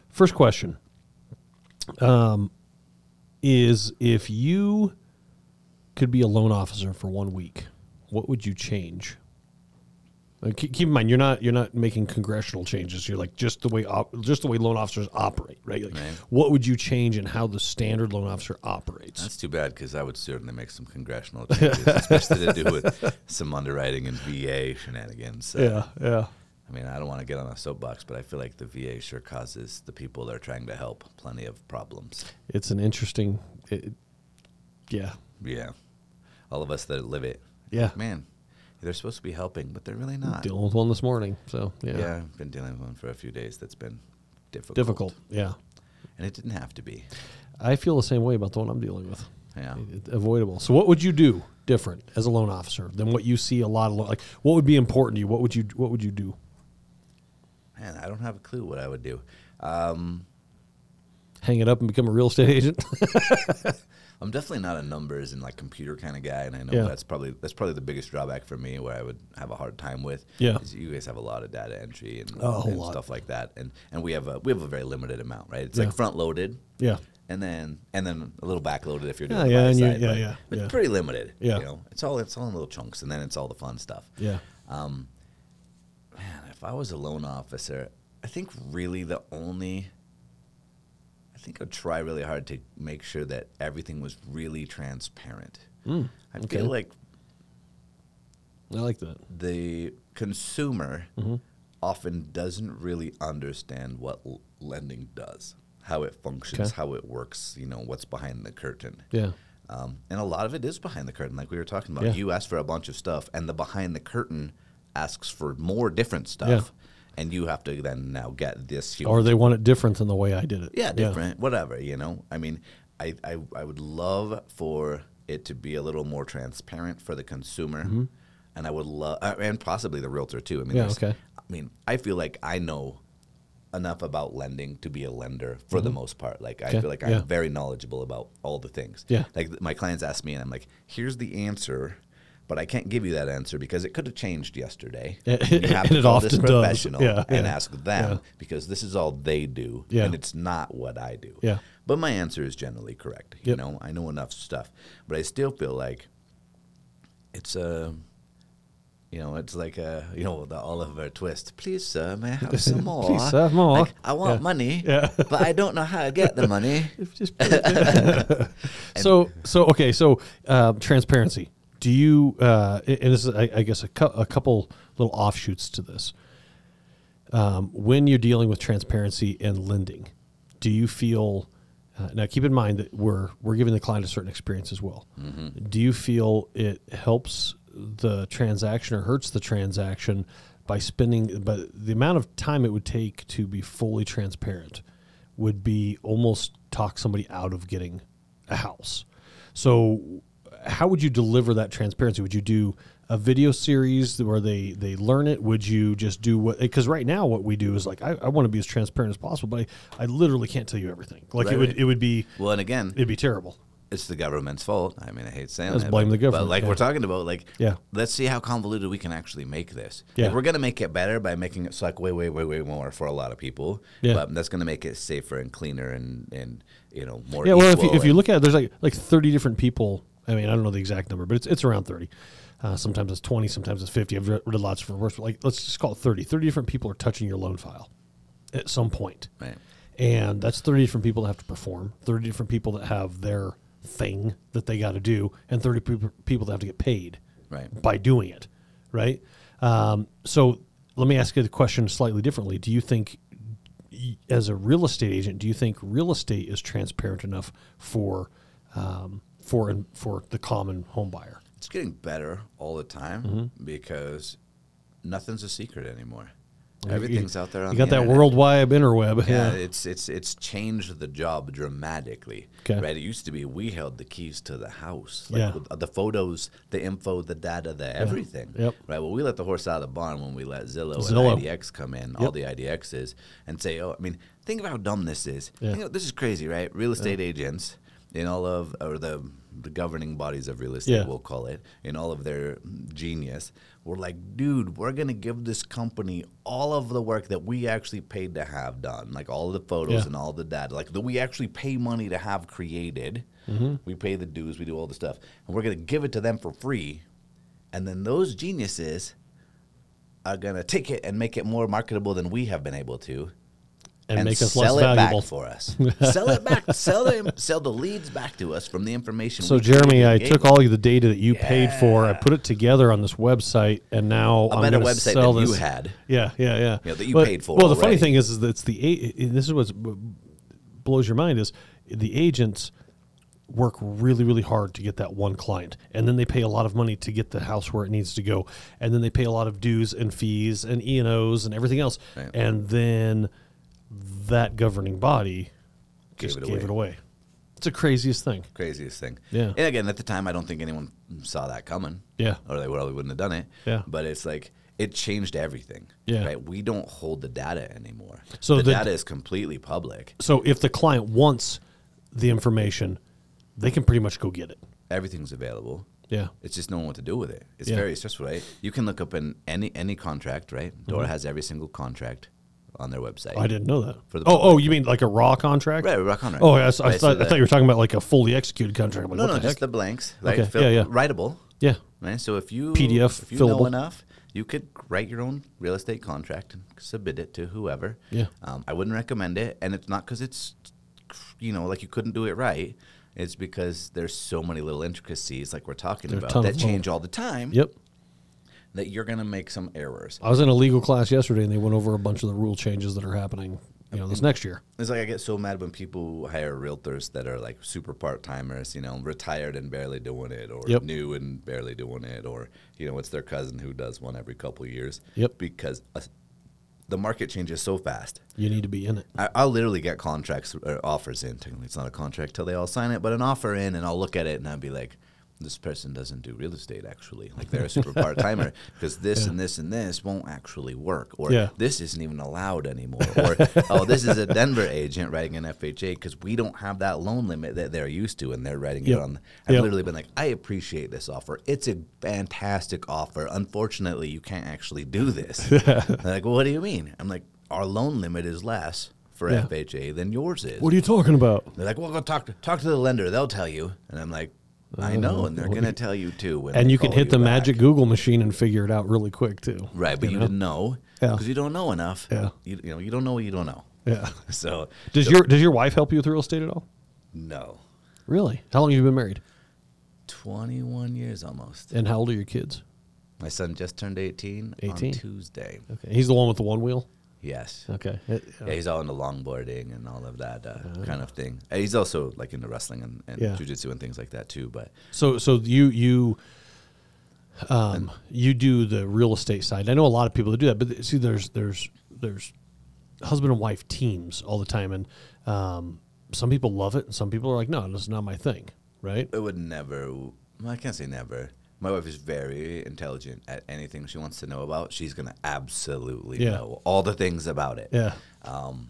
first question, um, is if you could be a loan officer for one week, what would you change? Uh, keep, keep in mind you're not you're not making congressional changes. You're like just the way op- just the way loan officers operate, right? Like, Right. What would you change in how the standard loan officer operates? That's too bad because I would certainly make some congressional changes, especially to do with some underwriting and VA shenanigans. So, yeah, yeah, I mean, I don't want to get on a soapbox, but I feel like the VA sure causes the people they're trying to help plenty of problems. it's an interesting, it, yeah, Yeah. All of us that live it. yeah. Man, they're supposed to be helping, but they're really not. Dealing with one this morning, so yeah, Yeah, I've been dealing with one for a few days that's been difficult. difficult. Yeah, And it didn't have to be. I feel the same way about the one I'm dealing with. Yeah. It- avoidable. So, what would you do different as a loan officer than what you see a lot of lo- like? What would be important to you? What would you What would you do? Man, I don't have a clue what I would do. Um, Hang it up and become a real estate agent? I'm definitely not a numbers and like computer kind of guy, and I know Yeah. that's probably that's probably the biggest drawback for me, where I would have a hard time with. Yeah. you guys have a lot of data entry and, Oh, and stuff like that, and and we have a we have a very limited amount, right? It's Yeah. like front loaded, yeah, and then and then a little back loaded if you're doing yeah, you- side, yeah, but yeah, it's yeah. pretty limited. Yeah. you know, it's all it's all in little chunks, and then it's all the fun stuff. yeah, Um, if I was a loan officer, I think really the only, I think I'd try really hard to make sure that everything was really transparent. Mm, I okay. feel like I like that. the consumer Mm-hmm. often doesn't really understand what l- lending does, how it functions, Okay. how it works, you know, what's behind the curtain. Yeah, Um, and a lot of it is behind the curtain, like we were talking about. Yeah. You ask for a bunch of stuff, and the behind the curtain asks for more different stuff, and you have to then now get this. or they want it different than the way I did it. yeah, different, whatever. You know, I mean, I, I I would love for it to be a little more transparent for the consumer, and I would love, uh, and possibly the realtor too. I mean, Mm-hmm. Yeah, okay. I mean, I feel like I know enough about lending to be a lender for the most part. Like I Mm-hmm. Feel like I'm very knowledgeable about all the things. Yeah. Like my clients ask me, and I'm like, "Here's the answer." But I can't give you that answer because it could have changed yesterday. And You have to call this professional Yeah, and yeah. ask them Yeah. because this is all they do, Yeah. and it's not what I do. Yeah. But my answer is generally correct. You Yep. know, I know enough stuff, but I still feel like it's a, you know, it's like a, you know, the Oliver twist. Please, sir, may I have some more? Please, sir, more. Like, I want Yeah. money, Yeah. but I don't know how to get the money. Just so so okay so uh, transparency do you uh, and this is I, I guess a, cou- a couple little offshoots to this. Um, when you're dealing with transparency and lending do you feel uh, now keep in mind that we're we're giving the client a certain experience as well. Do you feel it helps the transaction or hurts the transaction by spending but the amount of time it would take to be fully transparent would be almost talk somebody out of getting a house. So, how would you deliver that transparency? Would you do a video series where they they learn it? Would you just do what? Because right now, what we do is like I, I want to be as transparent as possible, but I, I literally can't tell you everything. Like it would right. it would be Well, and again, it'd be terrible. it's the government's fault. I mean, I hate saying Let's that. blame but, the government, But like yeah. we're talking about, like, Yeah. let's see how convoluted we can actually make this. Yeah. Like, we're gonna make it better by making it suck way, way, way, way more for a lot of people. Yeah. But that's gonna make it safer and cleaner and and you know more. Yeah, well, if you, if you look at it, there's like like 30 different people. I mean, I don't know the exact number, but it's it's around 30. Uh, sometimes it's 20, sometimes it's 50. I've read, read lots of reports, but like let's just call it 30. 30 different people are touching your loan file at some point. Right. And that's 30 different people that have to perform, 30 different people that have their thing that they got to do, and 30 peop- people that have to get paid Right. by doing it. Right. Um, so let me ask you the question slightly differently. Do you think as a real estate agent, do you think real estate is transparent enough for um, for for the common home buyer? It's getting better all the time Mm-hmm. because nothing's a secret anymore. You- Everything's out there on You got the that internet. World Wide interweb. Yeah, Yeah. it's it's it's changed the job dramatically. 'Kay. Right, it used to be we held the keys to the house, like Yeah. with the photos, the info, the data, the everything. Yep. Right. Well, we let the horse out of the barn when we let Zillow, Zillow. and IDX come in, all the IDXs, and say, "Oh, I mean, think of how dumb this is. Yeah. Think of- this is crazy, right? Real estate agents in all of or the the governing bodies of real estate, Yeah. we'll call it, in all of their genius, we're like, dude, we're gonna give this company all of the work that we actually paid to have done, like all the photos Yeah. and all the data, like that we actually pay money to have created. Mm-hmm. We pay the dues, we do all the stuff, and we're gonna give it to them for free, and then those geniuses are gonna take it and make it more marketable than we have been able to and, make us less it valuable. back for us. sell it back. Sell them. Sell the leads back to us from the information. So we Jeremy, created I gave took them. all the data that you paid for, I put it together on this website, and now A I'm better going to website sell than you this. had. Yeah, yeah, yeah. Yeah, that you But- paid for Well, the funny thing is, is that it's the this is what blows your mind is the agents work really, really hard to get that one client, and then they pay a lot of money to get the house where it needs to go, and then they pay a lot of dues and fees and E and O's and everything else, Right. and then that governing body Gave just it gave away. it away. It's the craziest thing. craziest thing. Yeah. And again, at the time, I don't think anyone saw that coming. Yeah. Or they probably wouldn't have done it. Yeah. But it's like it changed everything. Yeah. Right. We don't hold the data anymore. So the, the- data is completely public. So if the client wants the information, they can pretty much go get it. Everything's available. Yeah. It's just knowing what to do with it. It's Yeah. very stressful, right? You can look up in any any contract, right? DORA mm-hmm. has every single contract on their website. I didn't know that. For the oh, oh, you mean like a raw contract? Right, raw contract. Oh, yes, I, Right, thought, so I thought you were talking about like a fully executed contract. Like, No, no, the just the blanks. Right? Okay, Fill- yeah, yeah. Writable. yeah. Right. So if you PDF if you know fillable. enough, you could write your own real estate contract and submit it to whoever. Yeah. Um, I wouldn't recommend it, and it's not because it's, you know, like you couldn't do it right. It's because there's so many little intricacies, like we're talking about, that change all the time. Yep. That you're gonna make some errors. I was in a legal class yesterday, and they went over a bunch of the rule changes that are happening. You know, this next year. It's like I get so mad when people hire realtors that are like super part timers, you know, retired and barely doing it, or Yep. new and barely doing it, or you know, it's their cousin who does one every couple of years. Yep. Because uh, the market changes so fast. You need to be in it. I, I'll literally get contracts or offers in. Technically, it's not a contract till they all sign it, but an offer in, and I'll look at it and I'll be like, "This person doesn't do real estate actually. Like they're a super part timer because this Yeah. and this and this won't actually work, or Yeah. this isn't even allowed anymore, or oh, this is a Denver agent writing an FHA because we don't have that loan limit that they're used to, and they're writing Yep. it on. I've Yep. literally been like, I appreciate this offer. It's a fantastic offer. Unfortunately, you can't actually do this. They're like, well, what do you mean? I'm like, our loan limit is less for Yeah. FHA than yours is. What are you talking about? They're like, well, go talk to talk to the lender. They'll tell you. And I'm like, I uh, know, and they're gonna tell you too. When And you can hit the back. magic Google machine and figure it out really quick too. right, but you, know? didn't know Yeah. because you don't know enough. Yeah. you, you know you don't know what you don't know. Yeah. So Does so- your Does your wife help you with real estate at all? no Really? How long have you been married? 21 years almost. And how old are your kids? My son just turned 18, 18? Tuesday. Okay. He's the one with the one wheel. Yes. Okay. It- Yeah, he's all into longboarding and all of that uh, kind of thing. And he's also like into wrestling and, and Yeah. jujitsu and things like that too. But So so you you um you do the real estate side. I know a lot of people that do that, but see there's there's there's husband and wife teams all the time and um some people love it and some people are like no, this is not my thing, right? it would never. Well, I can't say never. My wife is very intelligent at anything she wants to know about. She's gonna absolutely Yeah. know all the things about it. Yeah. Um,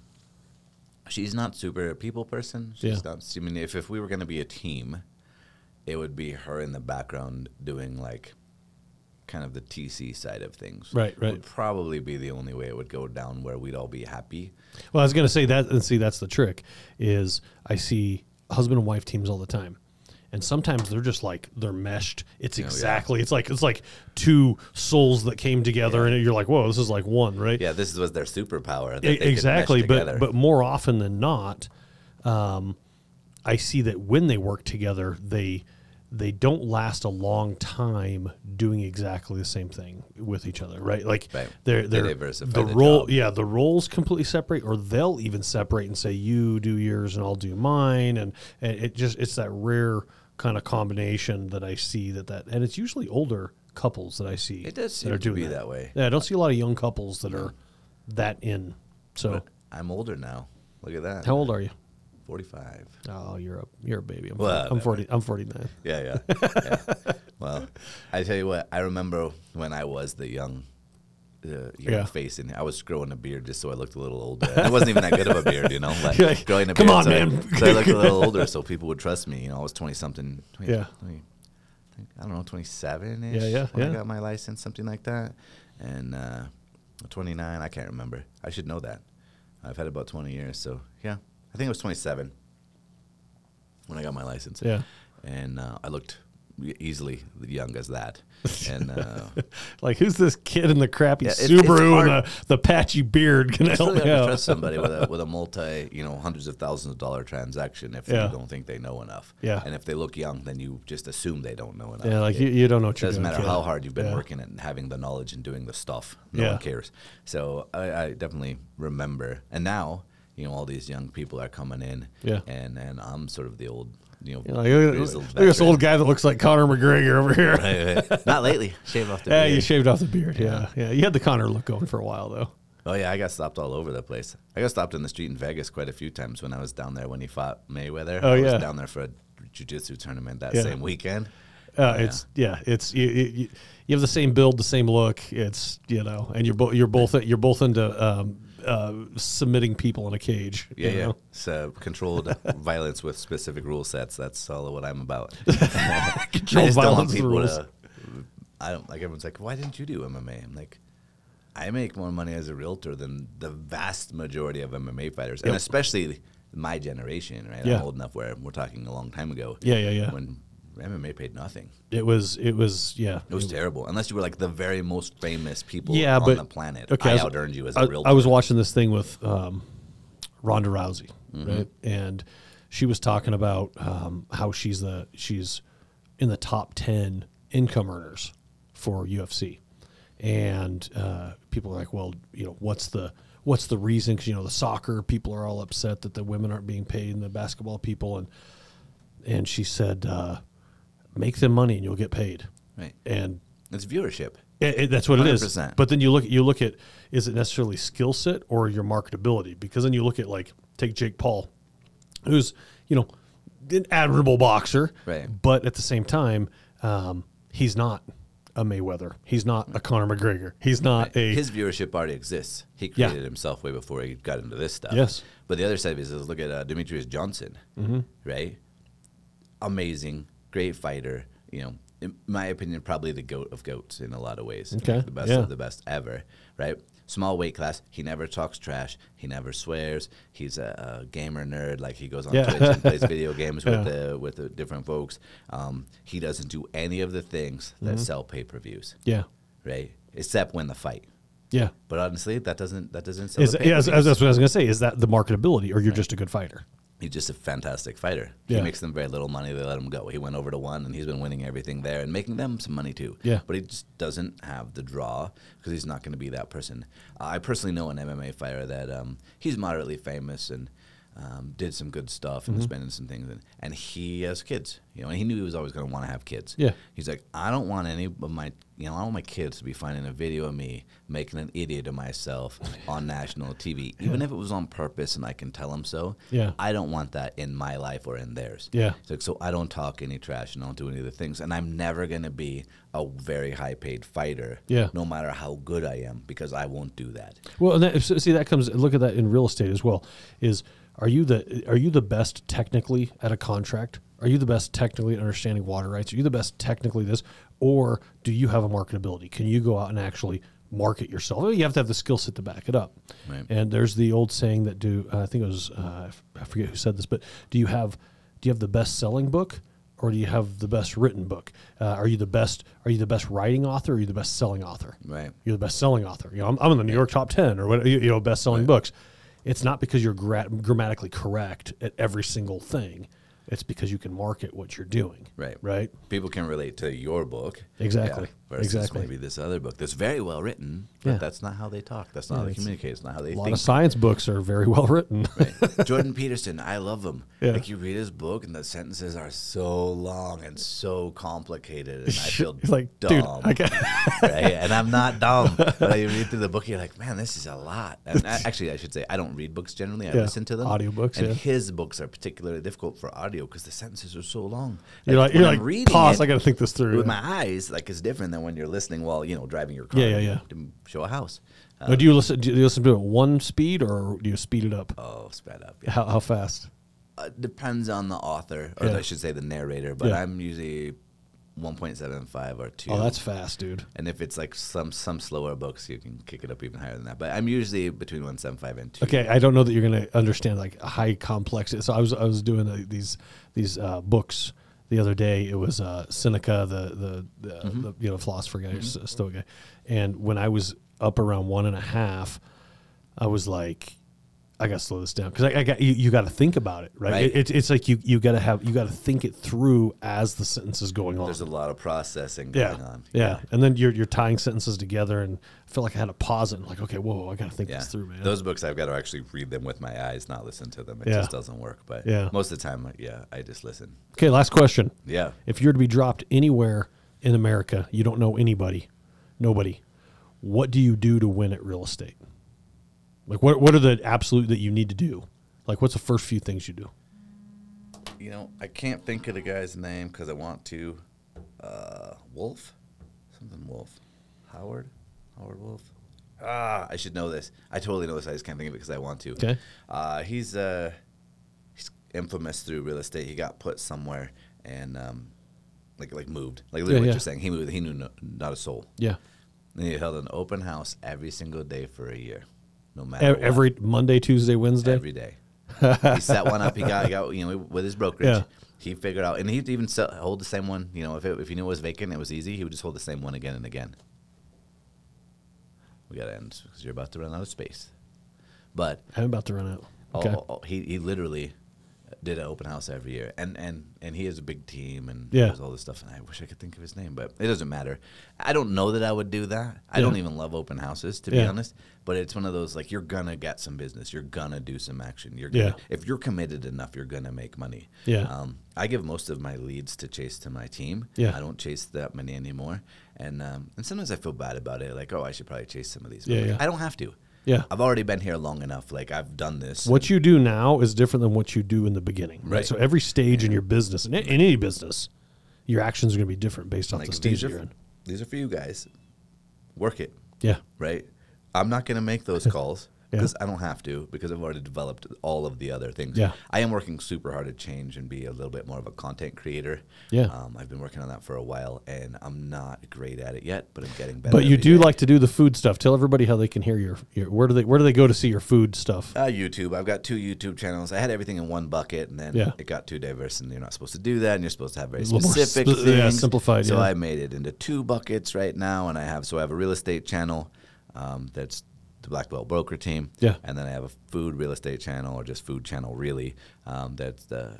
she's not super people person. She's Yeah. not. I mean, if if we were gonna be a team, it would be her in the background doing like kind of the TC side of things. Right, right. Would probably be the only way it would go down where we'd all be happy. Well, I was going to say that, and see, that's the trick. Is I see husband and wife teams all the time, and sometimes they're just like they're meshed. It's Oh, yeah. exactly. It's like it's like two souls that came together, and you're like, whoa, this is like one, right? Yeah, this was their superpower. That they could mesh exactly. But but more often than not, um, I see that when they work together, they they don't last a long time doing exactly the same thing with each other, right? Like Right. they're They they're diversify the the role, job. yeah, the roles completely separate, or they'll even separate and say you do yours and I'll do mine, and, and it just it's that rare kind of combination that I see that that, and it's usually older couples that I see It does that are seem to doing be that way. Yeah, I don't see a lot of young couples that are that in. So, But I'm older now. Look at that. how old are you? 45. Oh, you're a you're a baby. I'm, Well, I'm forty. I'm forty nine. Yeah, yeah. yeah. Well, I tell you what, I remember when I was the young, uh, young Yeah. face, and I was growing a beard just so I looked a little older. And it wasn't even that good of a beard, you know. Like, like, growing a "Come beard, on, so I- man." so I looked a little older, so people would trust me. You know, I was twenty something. 20, Yeah. 20, I don't know, twenty seven ish. Yeah, yeah, When yeah. I got my license, something like that, and uh, twenty nine. I can't remember. I should know that. I've had about twenty years, so yeah, I think I was twenty seven when I got my license. Yeah. and uh, I looked easily young as that, and uh, Like, who's this kid in the crappy Yeah, Subaru and the, the patchy beard gonna help really me out? trust somebody with a with a multi, you know, hundreds of thousands of dollar transaction if Yeah. you don't think they know enough. Yeah. and if they look young, then you just assume they don't know enough. Yeah, like It you, you don't know what you're doesn't doing. matter kid. how hard you've been Yeah. working and having the knowledge and doing the stuff. No Yeah. one cares. So I, I definitely remember, and now you know all these young people are coming in. Yeah. and and I'm sort of the old, you know, Yeah, like, look, at- look at this old guy that looks like Conor McGregor over here. Right, right. Not lately. Shave off the Yeah, beard. you shaved off the beard. Yeah. yeah, You had the Conor look going for a while though. Oh yeah, I got stopped all over the place. I got stopped in the street in Vegas quite a few times when I was down there when he fought Mayweather. Oh, I was yeah. down there for a jiu-jitsu tournament that Yeah. same weekend. Uh, It's yeah, it's you, you, you have the same build, the same look. It's you know, and you're both you're both you're both into um, uh, submitting people in a cage. Yeah, you yeah. know? So controlled violence with specific rule sets. That's all what I'm about. Controlled violence rules. to. I don't like everyone's like, why didn't you do MMA? I'm like, I make more money as a realtor than the vast majority of MMA fighters, and especially my generation. Right, Yeah. I'm old enough where we're talking a long time ago. Yeah, yeah, yeah. When MMA paid nothing. It was it was yeah. It was terrible. Unless you were like the very most famous people yeah, on but the planet. Okay, I, was- out earned you as a I, realtor. I was watching this thing with um, Ronda Rousey, Mm-hmm. right? And she was talking about um, how she's the she's in the top ten income earners for UFC, and uh, people are like, well, you know, what's the what's the reason? Because you know, the soccer people are all upset that the women aren't being paid, and the basketball people, and and she said, uh, make them money and you'll get paid, Right. and It's viewership. it, it- that's what it is. 100%. But then you look you look at is it necessarily skill set or your marketability? Because then you look at like take Jake Paul, who's you know an admirable boxer, Right. But at the same time, um, he's not a Mayweather. He's not a Conor McGregor. He's not a His viewership already exists. He Yeah. created himself way before he got into this stuff. Yes. But the other side of it is look at uh, Demetrious Johnson, Mm-hmm. right? Amazing, great fighter. You know, in my opinion, probably the goat of goats in a lot of ways. Okay, The best yeah. of the best ever, right? Small weight class. He never talks trash. He never swears. He's a, a gamer nerd. Like he goes on Yeah. Twitch and plays video games with the with the different folks. Um, he doesn't do any of the things Mm-hmm. that sell pay per views, yeah right? Except when the fight. yeah. But honestly, that doesn't that doesn't sell. Is, yeah, that's what I was gonna say. Is that the marketability, or you're just a good fighter? He's just a fantastic fighter. Yeah. He makes them very little money. They let him go. He went over to one, and he's been winning everything there and making them some money too. Yeah. But he just doesn't have the draw because he's not going to be that person. Uh, I personally know an MMA fighter that um, he's moderately famous and um, did some good stuff Mm-hmm. and spending some things. And, and he has kids, you know, and he knew he was always going to want to have kids. Yeah. He's like, I don't want any of my, you know, I want my kids to be finding a video of me making an idiot of myself on national TV, even if it was on purpose and I can tell them so. Yeah. I don't want that in my life or in theirs. Yeah. Like, so I don't talk any trash and I don't do any of the things. And I'm never going to be a very high paid fighter. Yeah. No matter how good I am, because I won't do that. Well, and that, so- see that comes. Look at that in real estate as well. Is are you the are you the best technically at a contract? Are you the best technically at understanding water rights? Are you the best technically this, or do you have a marketability? Can you go out and actually market yourself? You have to have the skill set to back it up. Right. And there's the old saying that do uh, I think it was uh, I forget who said this, but do you have do you have the best selling book? Or do you have the best written book? Uh, are you the best? Are you the best writing author? Or are you the best selling author? Right. you're the best selling author. You know, I'm, I'm in the New York top 10 or what, you you know, best selling books. It's not because you're gra- grammatically correct at every single thing. it's because you can market what you're doing. Right. Right. People can relate to your book. Exactly. Yeah, versus Exactly. maybe this other book that's very well written, but Yeah. that's not how they talk. That's not Yeah, how they communicate. It's not how they A lot think. of science books are very well written. Right. Jordan Peterson, I love him. Yeah. Like you read his book and the sentences are so long and so complicated, and I feel like, dude, dumb. I right? And I'm not dumb. But you read through the book, you're like, man, this is a lot. And I, actually, I should say, I don't read books generally. I listen to them. Audiobooks, And his books are particularly difficult for audio because the sentences are so long. you're like you're like pause. it I got to think this through. with my eyes, like it's different than when you're listening while you know driving your car. Yeah, yeah, yeah. To show a house. Now, do you listen? Do you listen to it one speed or do you speed it up? Oh, sped up. Yeah. How, how fast? Uh, depends on the author, or Yeah. I should say the narrator. But Yeah. I'm usually 1.75 or two. Oh, that's fast, dude. And if it's like some some slower books, you can kick it up even higher than that. But I'm usually between 1.75 and two. Okay, I don't know that you're going to understand like high complex. So I was I was doing uh, these these uh, books the other day. It was uh, Seneca, the the, the, Mm-hmm. the you know philosopher guy, s Stoic guy, and when I was up around one and a half, I was like. I got to slow this down because I, I got you. You got to think about it, right? Right. It, it's it's like you you got to have you got to think it through as the sentence is going on. There's a lot of processing yeah, going on. yeah, and then you're you're tying sentences together, and I feel like I had to pause it and like, okay, whoa, I got to think Yeah. this through, man. Those books I've got to actually read them with my eyes, not listen to them. It Yeah. just doesn't work. But Yeah. most of the time, yeah, I just listen. okay, last question. Yeah. If you're to be dropped anywhere in America, you don't know anybody, nobody, what do you do to win at real estate? Like, what, what are the absolute that you need to do? Like, what's the first few things you do? You know, I can't think of the guy's name because I want to. Uh, Wolf? Something Wolf. Howard? Howard Wolf? Ah, I should know this. I totally know this. I just can't think of it because I want to. Okay. Uh, he's uh, he's infamous through real estate. He got put somewhere and um, like like moved. Like literally Yeah, what yeah. you're saying. He moved. He knew no, not a soul. Yeah. And he held an open house every single day for a year, no E- matter what. Every Monday, Tuesday, Wednesday? every day. he set one up. He got, he got you know with his brokerage. Yeah. He figured out, and he'd even sell, hold the same one. You know, if it, if he knew it was vacant, it was easy. He would just hold the same one again and again. We gotta end because you're about to run out of space. But I'm about to run out. all- Okay. all- he he literally did an open house every year, and and and he has a big team and Yeah. does all this stuff. And I wish I could think of his name, but it doesn't matter. I don't know that I would do that. I Yeah. don't even love open houses to be honest. But it's one of those like you're gonna get some business. You're gonna do some action. You're gonna, Yeah. if you're committed enough, you're gonna make money. Yeah. Um, I give most of my leads to chase to my team. Yeah. I don't chase that many anymore. And um, and sometimes I feel bad about it. Like, oh, I should probably chase some of these. Yeah, yeah. I don't have to. Yeah. I've already been here long enough. Like I've done this. What you do now is different than what you do in the beginning. Right. Right. So every stage in your business, in, in any business, your actions are going to be different based off like the stage these that are you're in. these are for you guys. Work it, Yeah. right? I'm not gonna make those calls Yeah. because I don't have to because I've already developed all of the other things. Yeah. I am working super hard to change and be a little bit more of a content creator. Yeah. Um, I've been working on that for a while and I'm not great at it yet, but I'm getting better. But you do day. like to do the food stuff. Tell everybody how they can hear your, your where do they where do they go to see your food stuff? Uh, YouTube. I've got two YouTube channels. I had everything in one bucket, and then Yeah. it got too diverse, and you're not supposed to do that, and you're supposed to have very A little more specific spe- yeah, simplified, So yeah. I made it into two buckets right now, and I have so I have a real estate channel um, that's the Black Belt Broker Team, Yeah. and then I have a food real estate channel or just food channel really. Um, that's the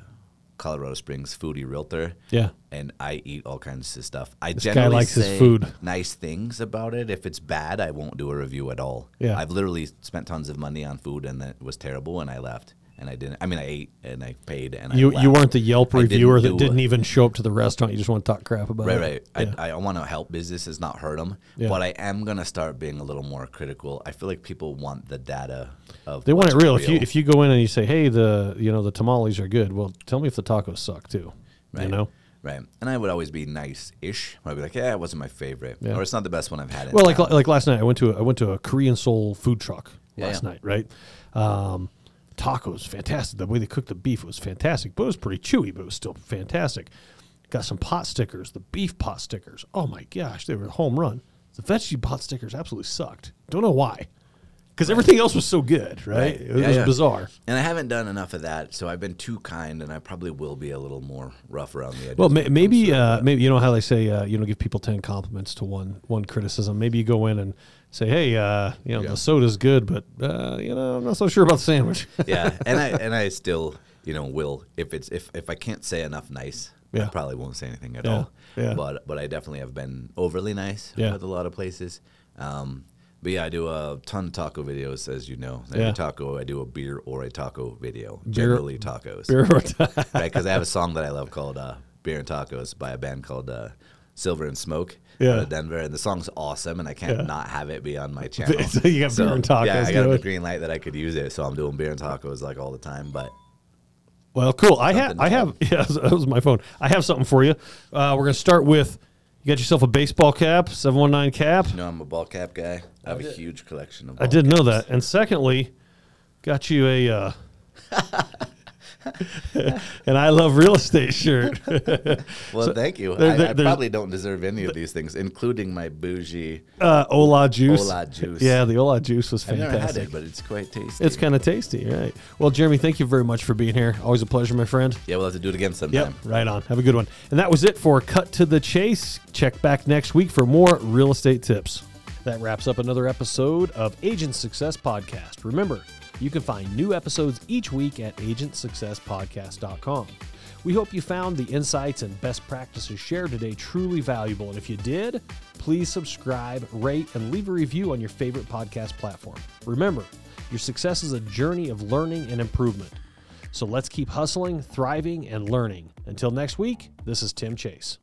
Colorado Springs Foodie Realtor. Yeah. And I eat all kinds of stuff. I This guy generally likes his food. nice things about it. If it's bad, I won't do a review at all. Yeah. I've literally spent tons of money on food and it was terrible and I left. And I didn't. I mean, I ate and I paid and You I you left. weren't the Yelp I didn't reviewer that do didn't even show up to the restaurant. You just want to talk crap about Right, it. right. Yeah. I, I want to help businesses, not hurt them. Yeah. But I am gonna start being a little more critical. I feel like people want the data of. they want it what's real. If you if you go in and you say, "Hey, the you know the tamales are good," well, tell me if the tacos suck too. right, You know. right. And I would always be nice-ish. I'd be like, "Yeah, it wasn't my favorite, or it's not the best one I've had." In Well, like town." like last night, I went to a, I went to a Korean soul food truck Yeah, last yeah. night. Right, um, tacos fantastic. The way they cooked the beef was fantastic, but it was pretty chewy, but it was still fantastic. Got some pot stickers, the beef pot stickers. Oh my gosh, they were a home run. The veggie pot stickers absolutely sucked. Don't know why, because everything else was so good. Right, Right. it was Yeah, yeah. bizarre. And I haven't done enough of that, so I've been too kind, and I probably will be a little more rough around the edges. Well, maybe uh, maybe you know how they say uh, you know give people ten compliments to one one criticism. Maybe you go in and say, hey, uh, you know Yeah. the soda's good, but uh, you know I'm not so sure about the sandwich. yeah, and I and I still you know, will if it's if if I can't say enough nice, I probably won't say anything at Yeah, all. yeah. But but I definitely have been overly nice Yeah. with a lot of places. Um, but yeah, I do a ton of taco videos, as you know. Every Yeah. taco, I do a beer or a taco video. Beer- generally tacos, Beer or right? Because I have a song that I love called uh, "Beer and Tacos" by a band called uh, Silver and Smoke Yeah. out of Denver, and the song's awesome, and I can't Yeah. not have it be on my channel. So you got Beer and Tacos Yeah, I got going. a green light that I could use it, so I'm doing beer and tacos like all the time. But Well, cool. I have, I have, yeah, that was my phone. I have something for you. Uh, we're gonna start with. You got yourself a baseball cap, seven one nine cap. you know, I'm a ball cap guy. I have a huge collection of. I didn't know that. And secondly, got you a. Uh, and I love real estate shirt. Well, thank you. there- I, there- I there's- probably don't deserve any of these things, including my bougie. uh, Ola juice. Ola juice. Yeah, the Ola juice was I've never had fantastic. it, but it's quite tasty. It's kind of tasty, right? Well, Jeremy, thank you very much for being here. Always a pleasure, my friend. yeah, we'll have to do it again sometime. Yep, right on. Have a good one. And that was it for Cut to the Chase. Check back next week for more real estate tips. That wraps up another episode of Agent Success Podcast. Remember, you can find new episodes each week at agentsuccesspodcast.com. We hope you found the insights and best practices shared today truly valuable. And if you did, please subscribe, rate, and leave a review on your favorite podcast platform. Remember, your success is a journey of learning and improvement. So let's keep hustling, thriving, and learning. Until next week, this is Tim Chase.